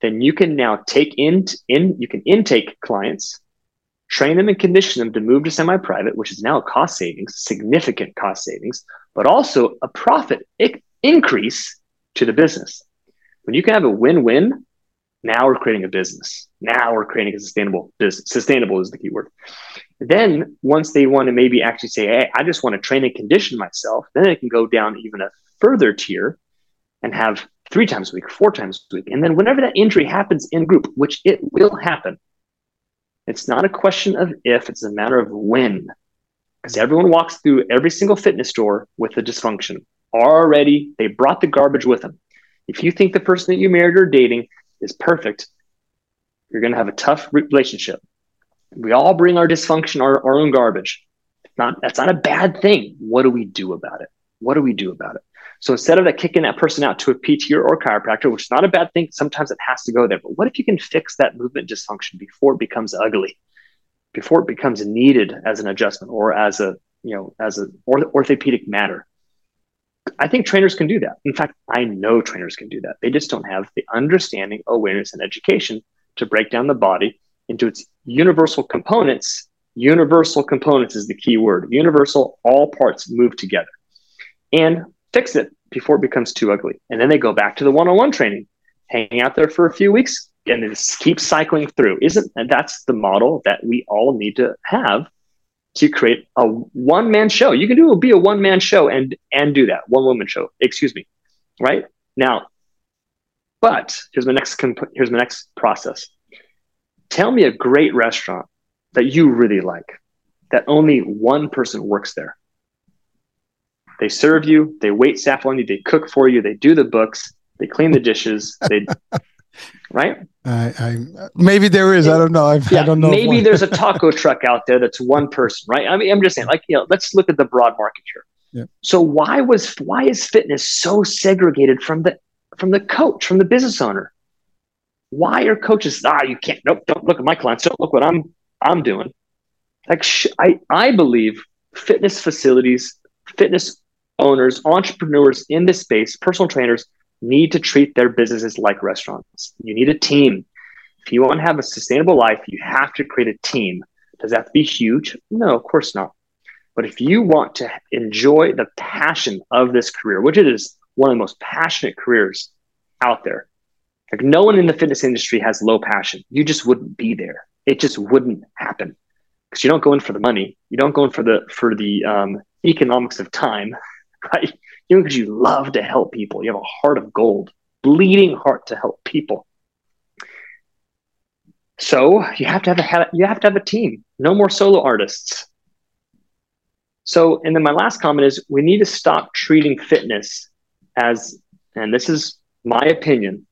then you can now take in, in you can intake clients train them and condition them to move to semi private, which is now a cost savings, significant cost savings, but also a profit increase to the business. When you can have a win win, now we're creating a business. Now we're creating a sustainable business. Sustainable is the key word. Then, once they want to maybe actually say, Hey, I just want to train and condition myself, then it can go down even a further tier and have three times a week, four times a week. And then, whenever that injury happens in group, which it will happen, it's not a question of if, it's a matter of when. Because everyone walks through every single fitness store with a dysfunction. Already, they brought the garbage with them. If you think the person that you married or dating is perfect, you're going to have a tough relationship. We all bring our dysfunction, our, our own garbage. Not, that's not a bad thing. What do we do about it? What do we do about it? So instead of that kicking that person out to a PT or, or chiropractor, which is not a bad thing, sometimes it has to go there. But what if you can fix that movement dysfunction before it becomes ugly, before it becomes needed as an adjustment or as a you know as an orth- orthopedic matter? I think trainers can do that. In fact, I know trainers can do that. They just don't have the understanding, awareness, and education to break down the body into its universal components. Universal components is the key word. Universal, all parts move together. And fix it before it becomes too ugly. And then they go back to the one on one training, hang out there for a few weeks, and it keeps cycling through. Isn't that's the model that we all need to have to create a one man show. You can do it be a one man show and and do that one woman show. Excuse me, right now. But here's my next comp- here's my next process. Tell me a great restaurant that you really like that only one person works there. They serve you, they wait staff on you, they cook for you, they do the books, they clean the dishes, they right? I, I maybe there is. I don't know. I've, yeah, I don't know. Maybe there's a taco truck out there that's one person, right? I mean, I'm just saying, like, you know, let's look at the broad market here. Yeah. So why was why is fitness so segregated from the from the coach, from the business owner? Why are coaches, ah, you can't, nope, don't look at my clients. Don't look what I'm, I'm doing. Like, sh- I, I believe fitness facilities, fitness owners, entrepreneurs in this space, personal trainers need to treat their businesses like restaurants. You need a team. If you want to have a sustainable life, you have to create a team. Does that have to be huge? No, of course not. But if you want to enjoy the passion of this career, which it is one of the most passionate careers out there, like no one in the fitness industry has low passion. You just wouldn't be there. It just wouldn't happen because you don't go in for the money. You don't go in for the for the um, economics of time, right? You know, because you love to help people. You have a heart of gold, bleeding heart to help people. So you have to have a you have to have a team. No more solo artists. So, and then my last comment is we need to stop treating fitness as, and this is my opinion.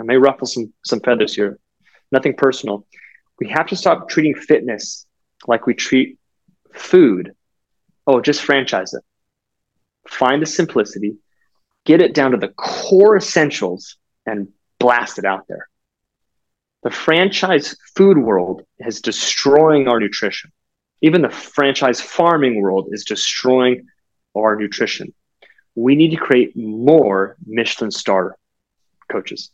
I may ruffle some some feathers here. Nothing personal. We have to stop treating fitness like we treat food. Oh, just franchise it. Find the simplicity, get it down to the core essentials, and blast it out there. The franchise food world is destroying our nutrition. Even the franchise farming world is destroying our nutrition. We need to create more Michelin star coaches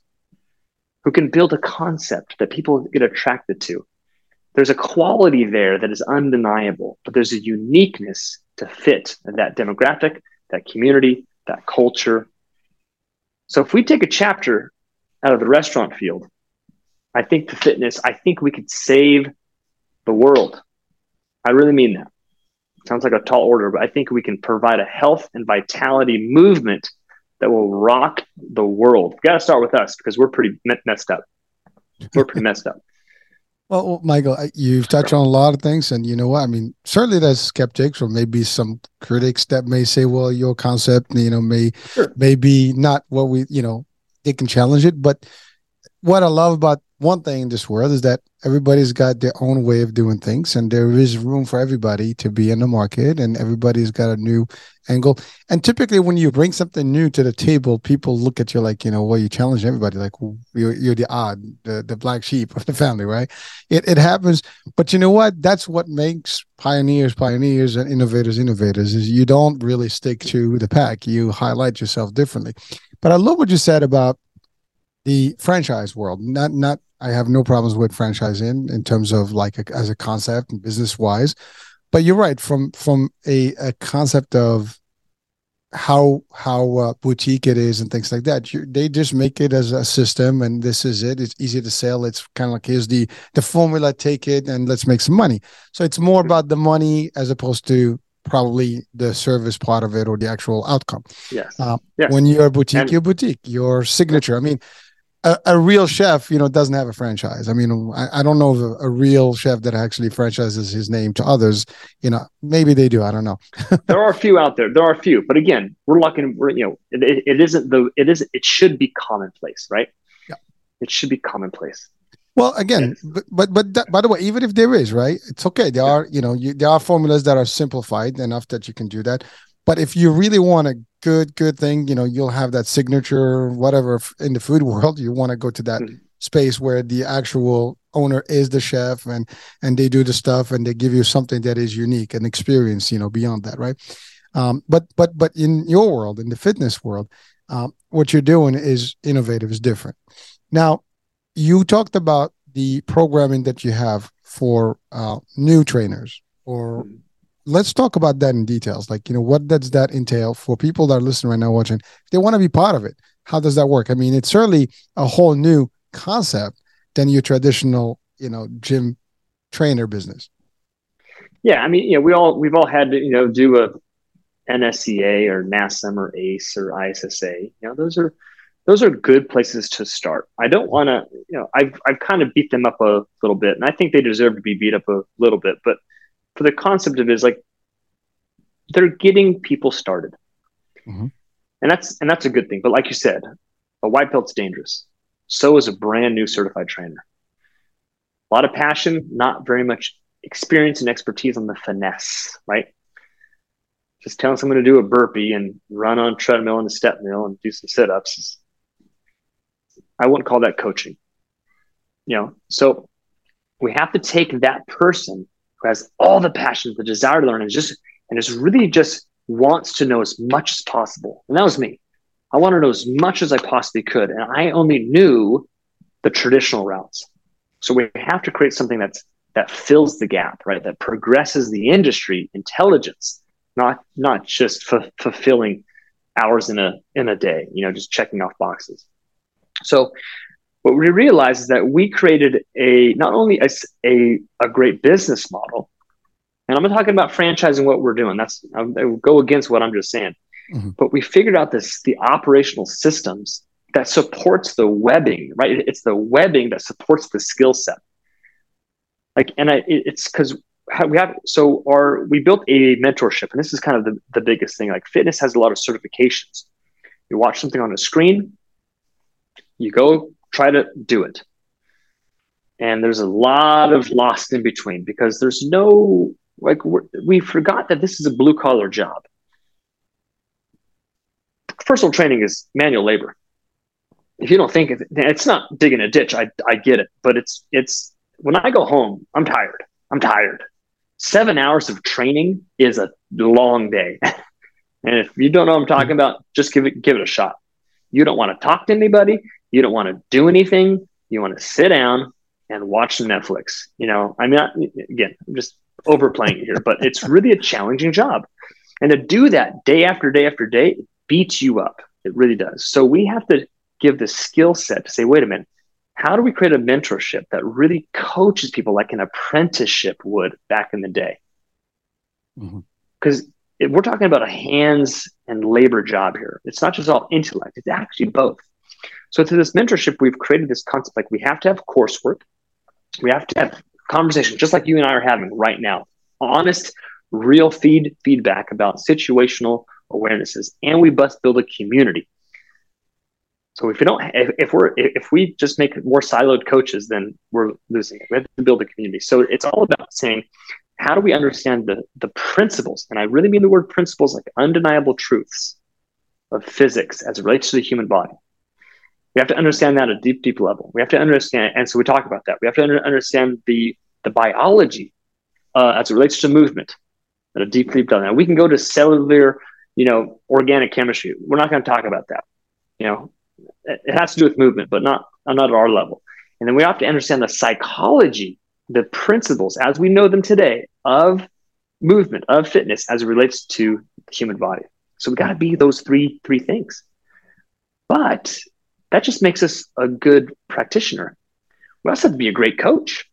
who can build a concept that people get attracted to. There's a quality there that is undeniable, but there's a uniqueness to fit that demographic, that community, that culture. So if we take a chapter out of the restaurant field, I think the fitness, I think we could save the world. I really mean that. Sounds like a tall order, but I think we can provide a health and vitality movement that will rock the world. We got to start with us because we're pretty messed up. We're pretty messed up. Well, Michael, you've touched on a lot of things, and you know what? I mean, certainly there's skeptics or maybe some critics that may say, "Well, your concept, you know, may sure. may be not what we, you know, they can challenge it." But what I love about one thing in this world is that everybody's got their own way of doing things and there is room for everybody to be in the market and everybody's got a new angle. And typically when you bring something new to the table people look at you like you know well you challenge everybody? Like you're, you're the odd the, the black sheep of the family right? It, it happens. But you know what? That's what makes pioneers pioneers and innovators innovators is you don't really stick to the pack. You highlight yourself differently. But i love what you said about the franchise world not not I have no problems with franchising in terms of like a, as a concept and business wise. But you're right from from a, a concept of how how uh, boutique it is and things like that. You, they just make it as a system, and this is it. It's easy to sell. It's kind of like here's the the formula. Take it and let's make some money. So it's more about the money as opposed to probably the service part of it or the actual outcome. Yes. Uh, yes. When you're a boutique, and, you're boutique. Your signature. I mean, a, a, real chef, you know, doesn't have a franchise. I mean, I, I don't know of a, a, real chef that actually franchises his name to others. You know, maybe they do. I don't know. there are a few out there. There are a few, but again, we're looking. We're, you know, it, it isn't the. It is. It should be commonplace, right? Yeah. It should be commonplace. Well, again, but but, but that, by the way, even if there is, right, it's okay. There are, you know, you, there are formulas that are simplified enough that you can do that. But if you really want a good, good thing, you know, you'll have that signature, whatever in the food world. You want to go to that mm-hmm. space where the actual owner is the chef and and they do the stuff and they give you something that is unique and experience, you know, beyond that, right? Um, but but but in your world, in the fitness world, um, what you're doing is innovative, is different. Now, you talked about the programming that you have for uh, new trainers or mm-hmm let's talk about that in details. Like, you know, what does that entail for people that are listening right now, watching? They want to be part of it, how does that work? I mean, it's certainly a whole new concept than your traditional, you know, gym trainer business. Yeah, I mean, you know, we all we've all had to, you know, do a NSCA or NASM or ACE or ISSA. You know, those are those are good places to start. I don't want to, you know, I've I've kind of beat them up a little bit, and I think they deserve to be beat up a little bit, but for the concept of it is like they're getting people started. Mm-hmm. And that's and that's a good thing. But like you said, a white belt's dangerous. So is a brand new certified trainer. A lot of passion, not very much experience and expertise on the finesse, right? Just telling someone to do a burpee and run on treadmill and a step mill and do some sit-ups. I wouldn't call that coaching. you know, so we have to take that person who has all the passion, the desire to learn, and just and just really just wants to know as much as possible. And that was me. I wanted to know as much as I possibly could, and I only knew the traditional routes. So we have to create something that's that fills the gap, right? That progresses the industry intelligence, not not just f- fulfilling hours in a in a day, you know, just checking off boxes. So what we realized is that we created a not only a, a, a great business model, and I'm talking about franchising what we're doing. That's I go against what I'm just saying. Mm-hmm. But we figured out this the operational systems that supports the webbing, right? It's the webbing that supports the skill set. Like, and I, it's because we have so our we built a mentorship, and this is kind of the, the biggest thing. Like, fitness has a lot of certifications. You watch something on a screen, you go try to do it. And there's a lot of lost in between because there's no, like, we forgot that this is a blue collar job. Personal training is manual labor. If you don't think it, it's not digging a ditch, I, I get it. But it's, it's, when I go home, I'm tired. I'm tired. Seven hours of training is a long day. and if you don't know what I'm talking about, just give it, give it a shot. You don't want to talk to anybody. You don't want to do anything. You want to sit down and watch Netflix. You know, I'm not, again, I'm just overplaying it here, but it's really a challenging job. And to do that day after day after day it beats you up. It really does. So we have to give the skill set to say, wait a minute, how do we create a mentorship that really coaches people like an apprenticeship would back in the day? Because mm-hmm. We're talking about a hands and labor job here. It's not just all intellect, it's actually both. So through this mentorship, we've created this concept like we have to have coursework, we have to have conversation, just like you and I are having right now, honest, real feed feedback about situational awarenesses, and we must build a community. So if we don't, if, if we're, if we just make more siloed coaches, then we're losing it. We have to build a community. So it's all about saying, how do we understand the the principles? And I really mean the word principles, like undeniable truths of physics as it relates to the human body. We have to understand that at a deep, deep level. We have to understand, and so we talk about that. We have to under, understand the the biology uh, as it relates to movement at a deep, deep level. Now we can go to cellular, you know, organic chemistry. We're not going to talk about that. You know, it, it has to do with movement, but not not at our level. And then we have to understand the psychology, the principles as we know them today of movement, of fitness as it relates to the human body. So we got to be those three three things. But that just makes us a good practitioner. We also have to be a great coach.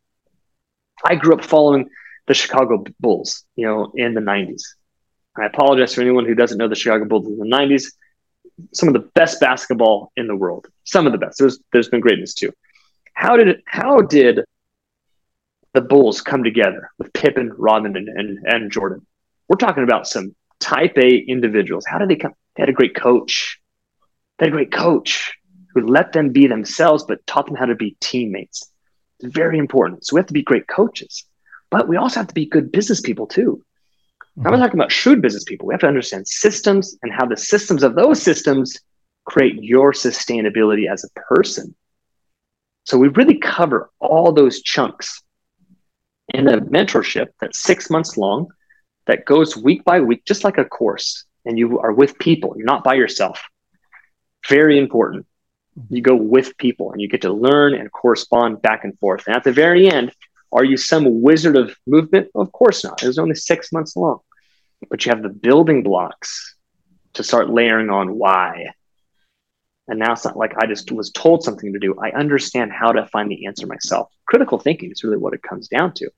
I grew up following the Chicago Bulls, you know, in the 90s. I apologize for anyone who doesn't know the Chicago Bulls in the 90s. Some of the best basketball in the world. Some of the best. There's there's been greatness too. How did how did the Bulls come together with Pippen, Rodman, and, and, and Jordan? We're talking about some type A individuals. How did they come? They had a great coach. They had a great coach who let them be themselves, but taught them how to be teammates. It's very important. So we have to be great coaches, but we also have to be good business people too. Mm-hmm. I'm talking about shrewd business people. We have to understand systems and how the systems of those systems create your sustainability as a person. So we really cover all those chunks in a mentorship that's six months long, that goes week by week, just like a course. And you are with people, you're not by yourself. Very important you go with people and you get to learn and correspond back and forth. And at the very end, are you some wizard of movement? Of course not. It was only six months long, but you have the building blocks to start layering on why. And now it's not like I just was told something to do. I understand how to find the answer myself. Critical thinking is really what it comes down to.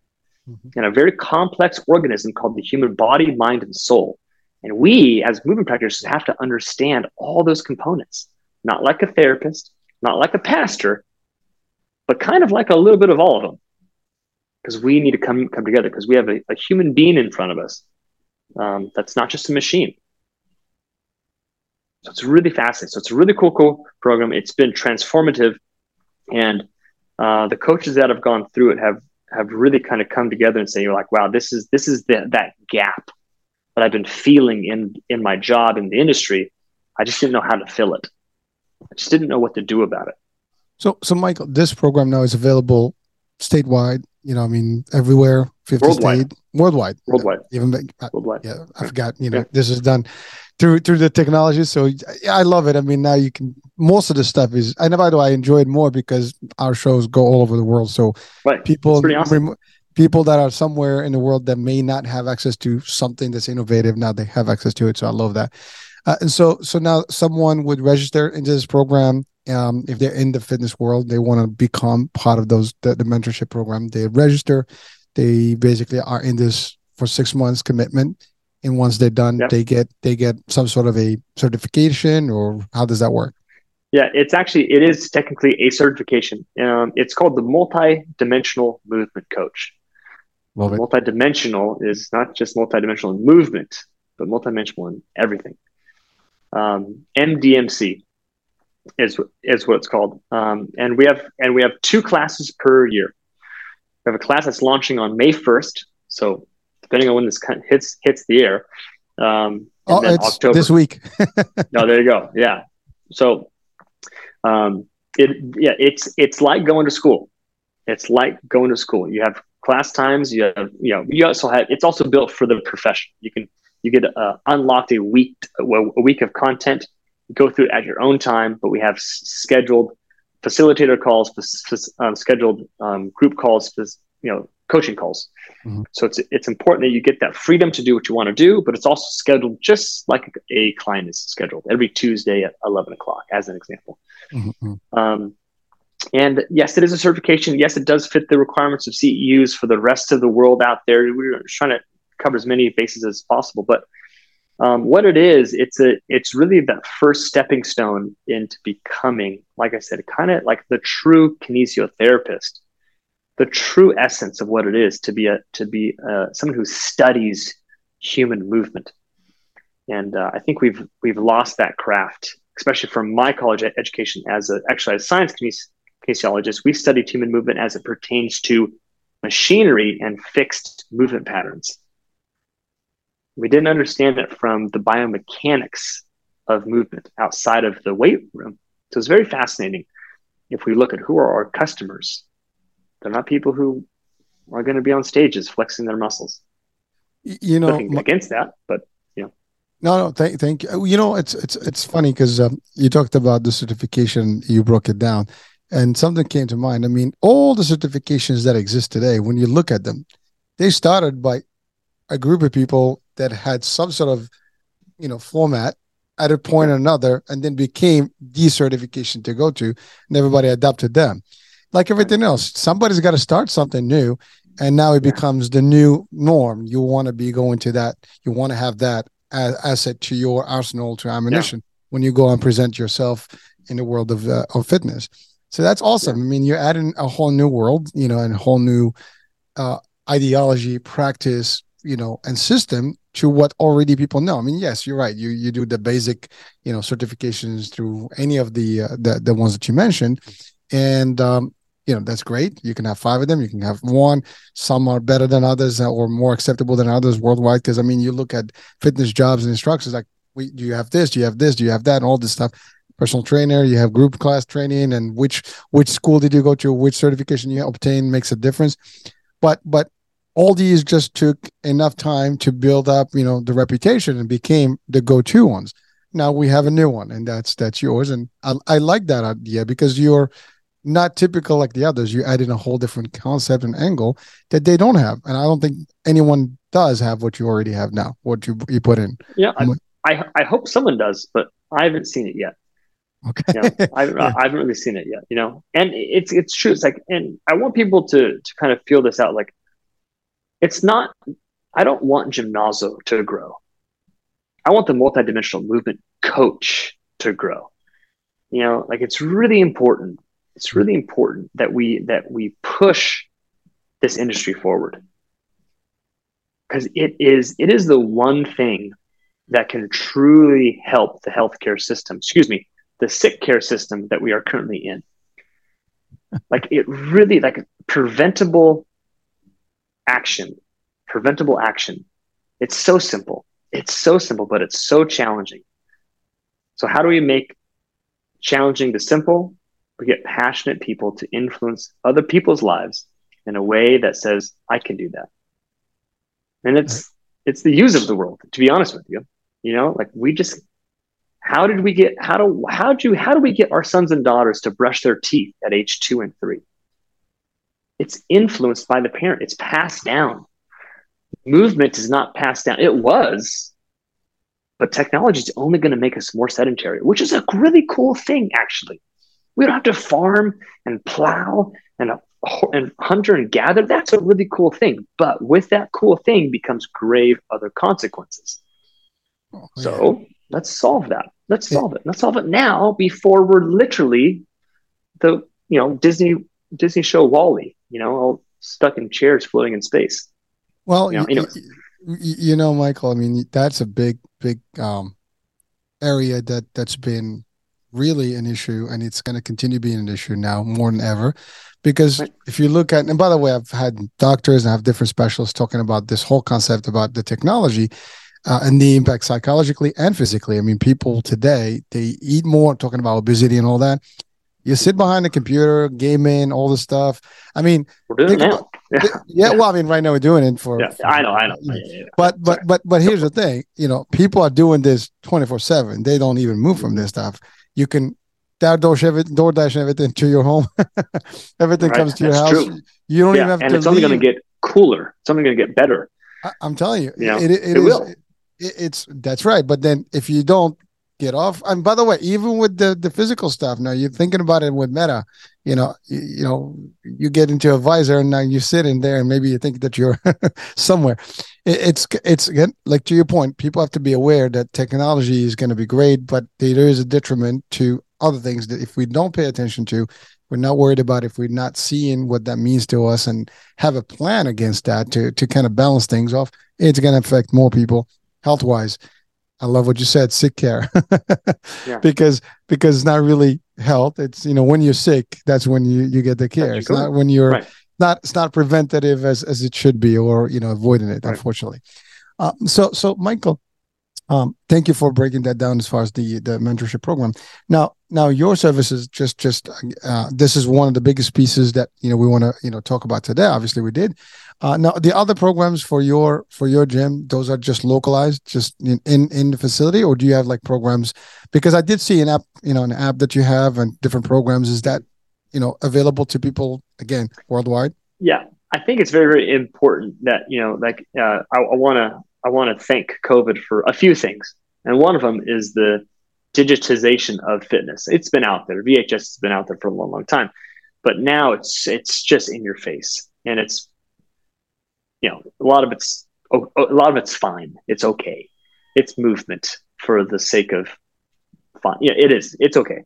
Mm-hmm. And a very complex organism called the human body, mind, and soul. And we, as movement practitioners, have to understand all those components not like a therapist, not like a pastor, but kind of like a little bit of all of them. Because we need to come come together because we have a, a, human being in front of us um, that's not just a machine. So it's really fascinating. So it's a really cool, cool program. It's been transformative, and uh, the coaches that have gone through it have have really kind of come together and say, "You're like, wow, this is this is the, that gap that I've been feeling in in my job in the industry. I just didn't know how to fill it." I just didn't know what to do about it. So, so Michael, this program now is available statewide. You know, I mean, everywhere, fifty Worldwide. state, worldwide, Worldwide. Even uh, Worldwide. yeah, I forgot. You know, Yeah. this is done through through the technology. So yeah, I love it. I mean, now you can. Most of the stuff is, and by the way, I enjoy it more because our shows go all over the world. So Right. people awesome. remo- people that are somewhere in the world that may not have access to something that's innovative now they have access to it so i love that uh, and so so now someone would register into this program um, if they're in the fitness world they want to become part of those the, the mentorship program they register they basically are in this for six months commitment and once they're done Yep. they get they get some sort of a certification or how does that work Yeah, it's actually it is technically a certification. Um, it's called the multi-dimensional movement coach. love it Multi-dimensional is not just multi-dimensional in movement, but multi-dimensional in everything. Um, MDMC is is what it's called, um, and we have and we have two classes per year. We have a class that's launching on May first, so depending on when this hits hits the air. Um, oh it's October. this week No, there you go. Yeah. So, um, it yeah, it's it's like going to school. It's like going to school. You have class times. You have you know you also have. It's also built for the profession. You can you get uh, unlocked a week a week of content. Go through it at your own time, but we have scheduled facilitator calls, um, scheduled um, group calls, you know, coaching calls. Mhm. So it's it's important that you get that freedom to do what you want to do, but it's also scheduled just like a client is scheduled every Tuesday at eleven o'clock, as an example. Mhm. Um, and yes, it is a certification. Yes, it does fit the requirements of CEUs for the rest of the world out there. We're trying to cover as many bases as possible, but um, what it is, it's a, it's really that first stepping stone into becoming, like I said, kind of like the true kinesiotherapist, the true essence of what it is to be a, to be uh, someone who studies human movement. And uh, I think we've we've lost that craft, especially from my college education as a actually as a science kines- kinesiologist. We studied human movement as it pertains to machinery and fixed movement patterns. We didn't understand it from the biomechanics of movement outside of the weight room. So it's very fascinating. If we look at who are our customers, they're not people who are going to be on stages flexing their muscles. You know against that, but yeah. No, no, thank, thank you. You know, it's it's it's funny because um, you talked about the certification, you broke it down, and something came to mind. I mean, all the certifications that exist today, when you look at them, they started by a group of people that had some sort of, you know, format at a point or another, and then became the certification to go to, and everybody adopted them. Like everything else, somebody's got to start something new, and now it Yeah. becomes the new norm. You want to be going to that. You want to have that as asset to your arsenal to ammunition when you go and present yourself in the world of uh, of fitness. So that's awesome. I mean, you're adding a whole new world, you know, and a whole new uh, ideology, practice, you know, and system to what already people know. I mean, yes, you're right. You you do the basic, you know, certifications through any of the uh, the the ones that you mentioned, and um, you know that's great. You can have five of them. You can have one. Some are better than others or more acceptable than others worldwide. Because I mean, you look at fitness jobs and instructors like, we, do you have this? Do you have this? Do you have that? And all this stuff. Personal trainer, you have group class training, and which which school did you go to? Which certification you obtain makes a difference. But but all these just took enough time to build up, you know, the reputation and became the go-to ones. Now we have a new one, and that's that's yours. And I, I like that idea because you're not typical like the others. You add in a whole different concept and angle that they don't have, and I don't think anyone does have what you already have now. What you you put in. yeah, I. I, I hope someone does, but I haven't seen it yet. Okay. You know, I, Yeah. I haven't really seen it yet. You know, and it's it's true. It's like, and I want people to to kind of feel this out. Like, it's not. I don't want Gymnazo to grow. I want the multidimensional movement coach to grow. You know, like it's really important. It's really important that we that we push this industry forward because it is it is the one thing that can truly help the healthcare system. Excuse me, the sick care system that we are currently in. like it really like preventable action, preventable action. It's so simple. It's so simple, but it's so challenging. So how do we make challenging the simple we get passionate people to influence other people's lives in a way that says, I can do that. And it's it's the use of the world, to be honest with you. You know, like we just how did we get how do how do how do we get our sons and daughters to brush their teeth at age two and three? It's influenced by the parent, it's passed down. Movement is not passed down. It was, but technology is only going to make us more sedentary, which is a really cool thing, actually. We don't have to farm and plow and and hunter and gather, that's a really cool thing. But with that cool thing becomes grave other consequences. Oh, so yeah. let's solve that. Let's solve it. Let's solve it now before we're literally the you know Disney Disney show WALL-E. You know, all stuck in chairs floating in space. Well, you know, you know, Michael. I mean, that's a big, big um, area that that's been really an issue, and it's going to continue being an issue now more than ever. Because right. if you look at, and by the way, I've had doctors and I have different specialists talking about this whole concept about the technology uh, and the impact psychologically and physically. I mean, people today they eat more, talking about obesity and all that. You sit behind the computer, gaming, all the stuff. I mean, we're doing it now. yeah. yeah. Well, I mean, right now we're doing it for. Yeah, for, I know, I know. But but but but here's the thing. You know, people are doing this twenty four seven. They don't even move from this stuff. You can DoorDash everything, DoorDash everything to your home. everything right. comes to your That's house. True. You don't yeah. even have and to. And it's only going to get cooler. It's only going to get better. I, am telling you, know, it, it, it, it will. It, it's that's right. But then if you don't get off, and by the way, even with the the physical stuff, now you're thinking about it with Meta. You know, you, you know, you get into a visor and now you sit in there, and maybe you think that you're somewhere. it's it's again like to your point. People have to be aware that technology is going to be great, but there is a detriment to other things that if we don't pay attention to, we're not worried about if we're not seeing what that means to us and have a plan against that to to kind of balance things off, it's going to affect more people health wise. I love what you said, sick care, yeah. because because it's not really health. It's you know when you're sick, that's when you you get the care. It's not when you're right. not it's not preventative as as it should be, or you know avoiding it. Right. Unfortunately, uh, so so Michael, um, thank you for breaking that down as far as the the mentorship program. Now, now your services just just uh, this is one of the biggest pieces that you know we want to you know talk about today. Obviously, we did. Uh, now, the other programs for your for your gym, those are just localized, just in, in in the facility, or do you have like programs? Because I did see an app, you know, an app that you have and different programs. Is that you know available to people again worldwide? Yeah, I think it's very very important that you know, like uh, I want to I want to thank COVID for a few things. And one of them is the digitization of fitness. It's been out there. VHS has been out there for a long, long time. But now it's it's just in your face. And it's you know, a lot of it's a lot of it's fine. It's okay. It's movement for the sake of fun. Yeah, it is. It's okay.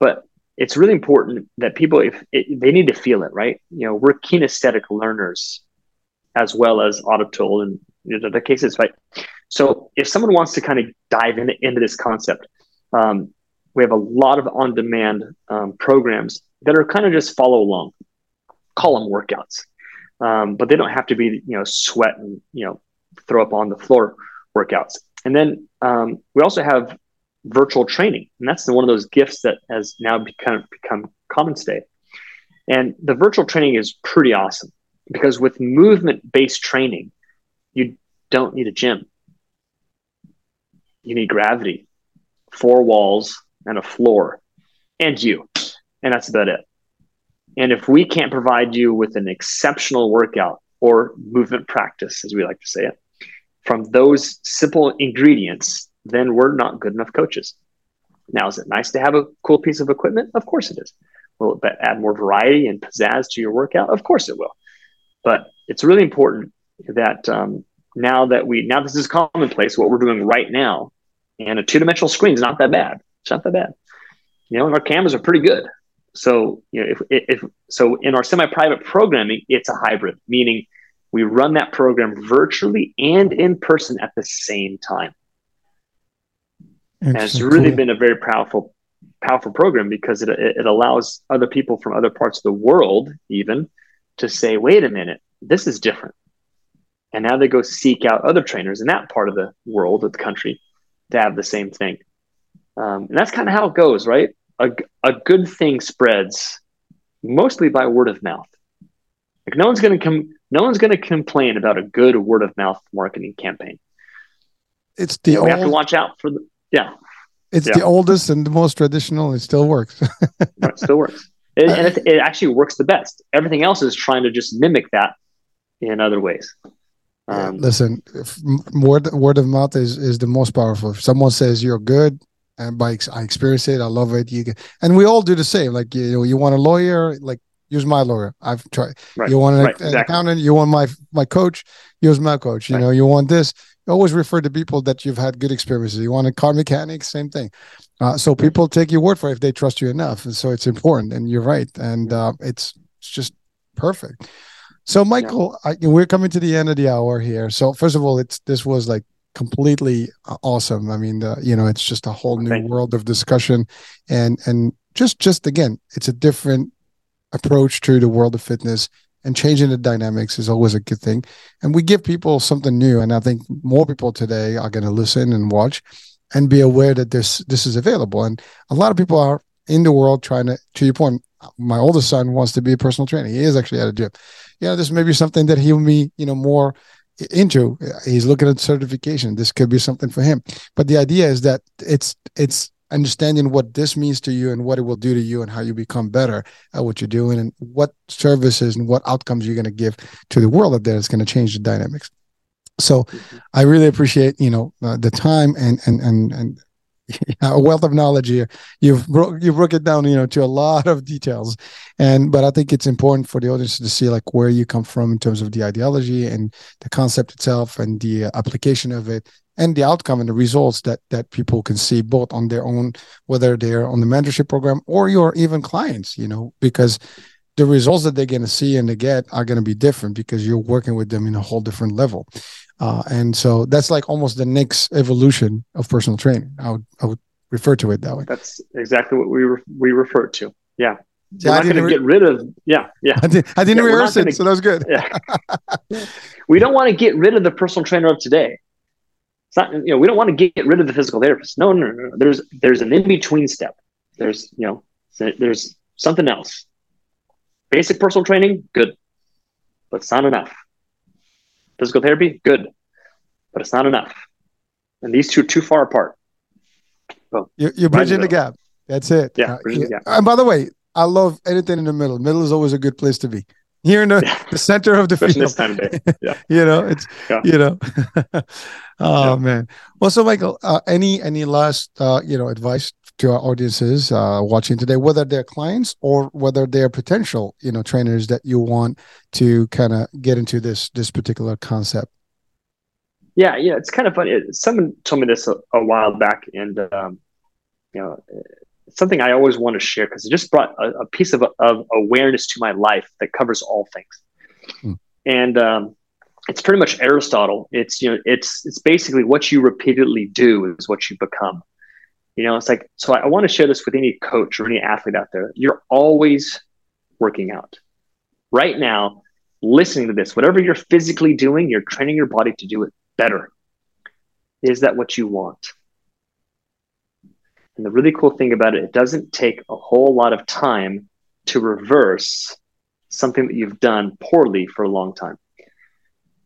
But it's really important that people if it, they need to feel it, right? You know, we're kinesthetic learners as well as auditory and you know, the cases, right? So if someone wants to kind of dive in, into this concept, um, we have a lot of on-demand um, programs that are kind of just follow along, call them workouts, um, but they don't have to be you know sweat and you know throw up on the floor workouts. And then um, we also have virtual training, and that's one of those gifts that has now become become common state. And the virtual training is pretty awesome because with movement based training, you don't need a gym. You need gravity, four walls, and a floor, and you. And that's about it. And if we can't provide you with an exceptional workout or movement practice, as we like to say it, from those simple ingredients, then we're not good enough coaches. Now, is it nice to have a cool piece of equipment? Of course it is. Will it add more variety and pizzazz to your workout? Of course it will. But it's really important that um, now that we now this is commonplace, what we're doing right now, and a two-dimensional screen is not that bad. It's not that bad. You know, our cameras are pretty good. So you know, if, if so, in our semi-private programming, it's a hybrid, meaning we run that program virtually and in person at the same time. And it's really cool. been a very powerful, powerful program because it, it allows other people from other parts of the world even to say, wait a minute, this is different. And now they go seek out other trainers in that part of the world, of the country, to have the same thing. Um, and that's kind of how it goes, right? A, a good thing spreads mostly by word of mouth. Like no one's going to come, no one's going to complain about a good word of mouth marketing campaign. It's the old, we have to watch out for the yeah. It's yeah. the oldest and the most traditional. It still works. it still works, it, and it, it actually works the best. Everything else is trying to just mimic that in other ways. Um, Listen, word word of mouth is is the most powerful. If someone says you're good, and by I experience it, I love it. You can, and we all do the same. Like you know, you want a lawyer, like use my lawyer. I've tried. Right. You want an, right. exactly. accountant, you want my my coach, use my coach. You right. know, you want this, you always refer to people that you've had good experiences. You want a car mechanic, same thing. Uh, so people take your word for it if they trust you enough, and so it's important. And you're right, and uh, it's it's just perfect. So Michael, yeah. I, we're coming to the end of the hour here. So first of all, it's this was like completely awesome. I mean, uh, you know, it's just a whole new world of discussion, and and just just again, it's a different approach to the world of fitness and changing the dynamics is always a good thing. And we give people something new, and I think more people today are going to listen and watch and be aware that this this is available. And a lot of people are in the world trying to. To your point, my oldest son wants to be a personal trainer. He is actually at a gym. You know, this may be something that he'll be, you know, more into he's looking at certification. This could be something for him. But the idea is that it's it's understanding what this means to you and what it will do to you and how you become better at what you're doing and what services and what outcomes you're going to give to the world there is going to change the dynamics. So i really appreciate you know uh, the time and and and and a wealth of knowledge here. You've broke you broke it down, you know, to a lot of details, and but I think it's important for the audience to see like where you come from in terms of the ideology and the concept itself and the uh, application of it and the outcome and the results that that people can see both on their own, whether they're on the mentorship program or your even clients, you know, because the results that they're going to see and they get are going to be different because you're working with them in a whole different level. Uh, and so that's like almost the next evolution of personal training. I would I would refer to it that way. That's exactly what we re- we refer to. Yeah. We're not going to re- get rid of. Yeah, yeah. I, did, didn't yeah, rehearse it, gonna, so that was good. Yeah. we don't want to get rid of the personal trainer of today. It's not. You know, we don't want to get rid of the physical therapist. No, no, no. no. There's there's an in between step. There's you know there's something else. Basic personal training, good, but it's not enough. Physical therapy, good, but it's not enough. And these two are too far apart. So, you're, you're bridging the gap. That's it. Yeah, uh, And by the way, I love anything in the middle. Middle is always a good place to be. Here in the, yeah. the center of the field. This time of day. Yeah. you know, it's yeah. you know. oh man. Well, so Michael, uh, any any last uh, you know advice to our audiences uh, watching today, whether they're clients or whether they're potential, you know, trainers that you want to kind of get into this this particular concept? Yeah, yeah, it's kind of funny. Someone told me this a, a while back, and um, you know, something I always want to share because it just brought a, a, piece of, of awareness to my life that covers all things. Hmm. And um, it's pretty much Aristotle. It's you know, it's it's basically what you repeatedly do is what you become. You know, it's like, so I, I want to share this with any coach or any athlete out there. You're always working out. Right now, listening to this, whatever you're physically doing, you're training your body to do it better. Is that what you want? And the really cool thing about it, it doesn't take a whole lot of time to reverse something that you've done poorly for a long time.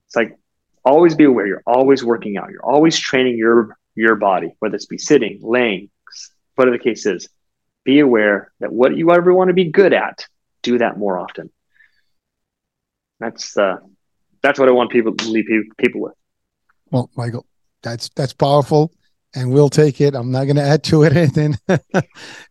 It's like always be aware you're always working out, you're always training your your body, whether it's be sitting, laying, whatever the case is. Be aware that what you ever want to be good at, do that more often. That's uh, that's what I want people to leave people with. Well, Michael, that's that's powerful, and we'll take it. I'm not going to add to it anything.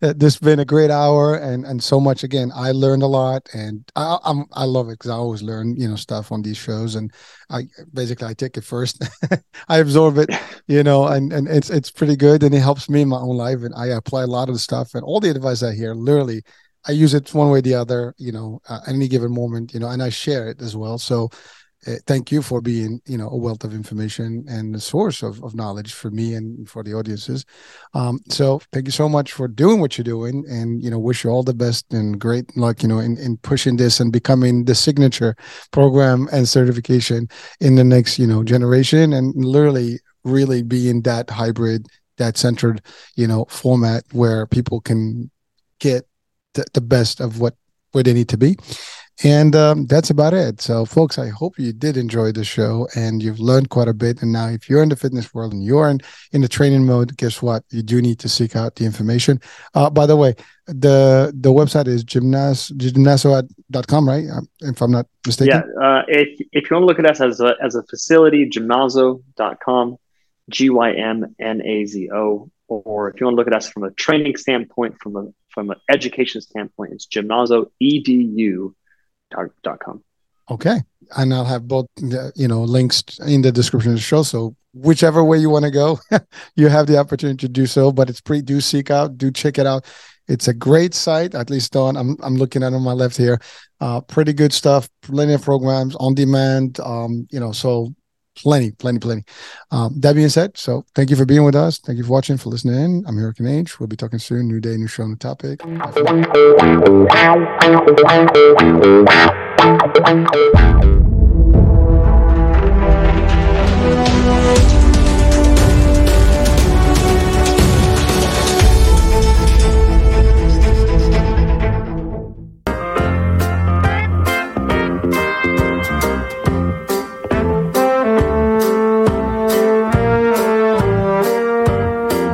this has been a great hour, and and so much. Again, I learned a lot, and I I'm, I love it because I always learn you know stuff on these shows, and I basically I take it first, I absorb it, you know, and and it's it's pretty good, and it helps me in my own life, and I apply a lot of the stuff and all the advice I hear. Literally, I use it one way or the other, you know, uh, at any given moment, you know, and I share it as well. So uh, thank you for being, you know, a wealth of information and a source of, of knowledge for me and for the audiences. Um, so thank you so much for doing what you're doing and, you know, wish you all the best and great luck, you know, in, in pushing this and becoming the signature program and certification in the next, you know, generation and literally really being that hybrid that centered you know format where people can get the, the best of what where they need to be. And um, that's about it. So, folks, I hope you did enjoy the show and you've learned quite a bit. And now, if you're in the fitness world and you're in, in the training mode, guess what? You do need to seek out the information. Uh, by the way, the the website is gymnas gymnazo.com, right? Um, if I'm not mistaken. Yeah. Uh, if, if you want to look at us as a, as a facility, gymnazo.com, G Y M N A Z O. Or if you want to look at us from a training standpoint, from a from an education standpoint, it's gymnazo edu com. Okay, and I'll have both you know links in the description of the show. So whichever way you want to go, you have the opportunity to do so. But it's pretty. Do seek out. Do check it out. It's a great site. At least on I'm I'm looking at on my left here. Uh, pretty good stuff. Of programs on demand. Um, you know, so plenty, plenty, plenty. Um, that being said, so thank you for being with us. Thank you for watching, for listening in. I'm Hurricane Age. We'll be talking soon. New day, new show, new topic. Bye.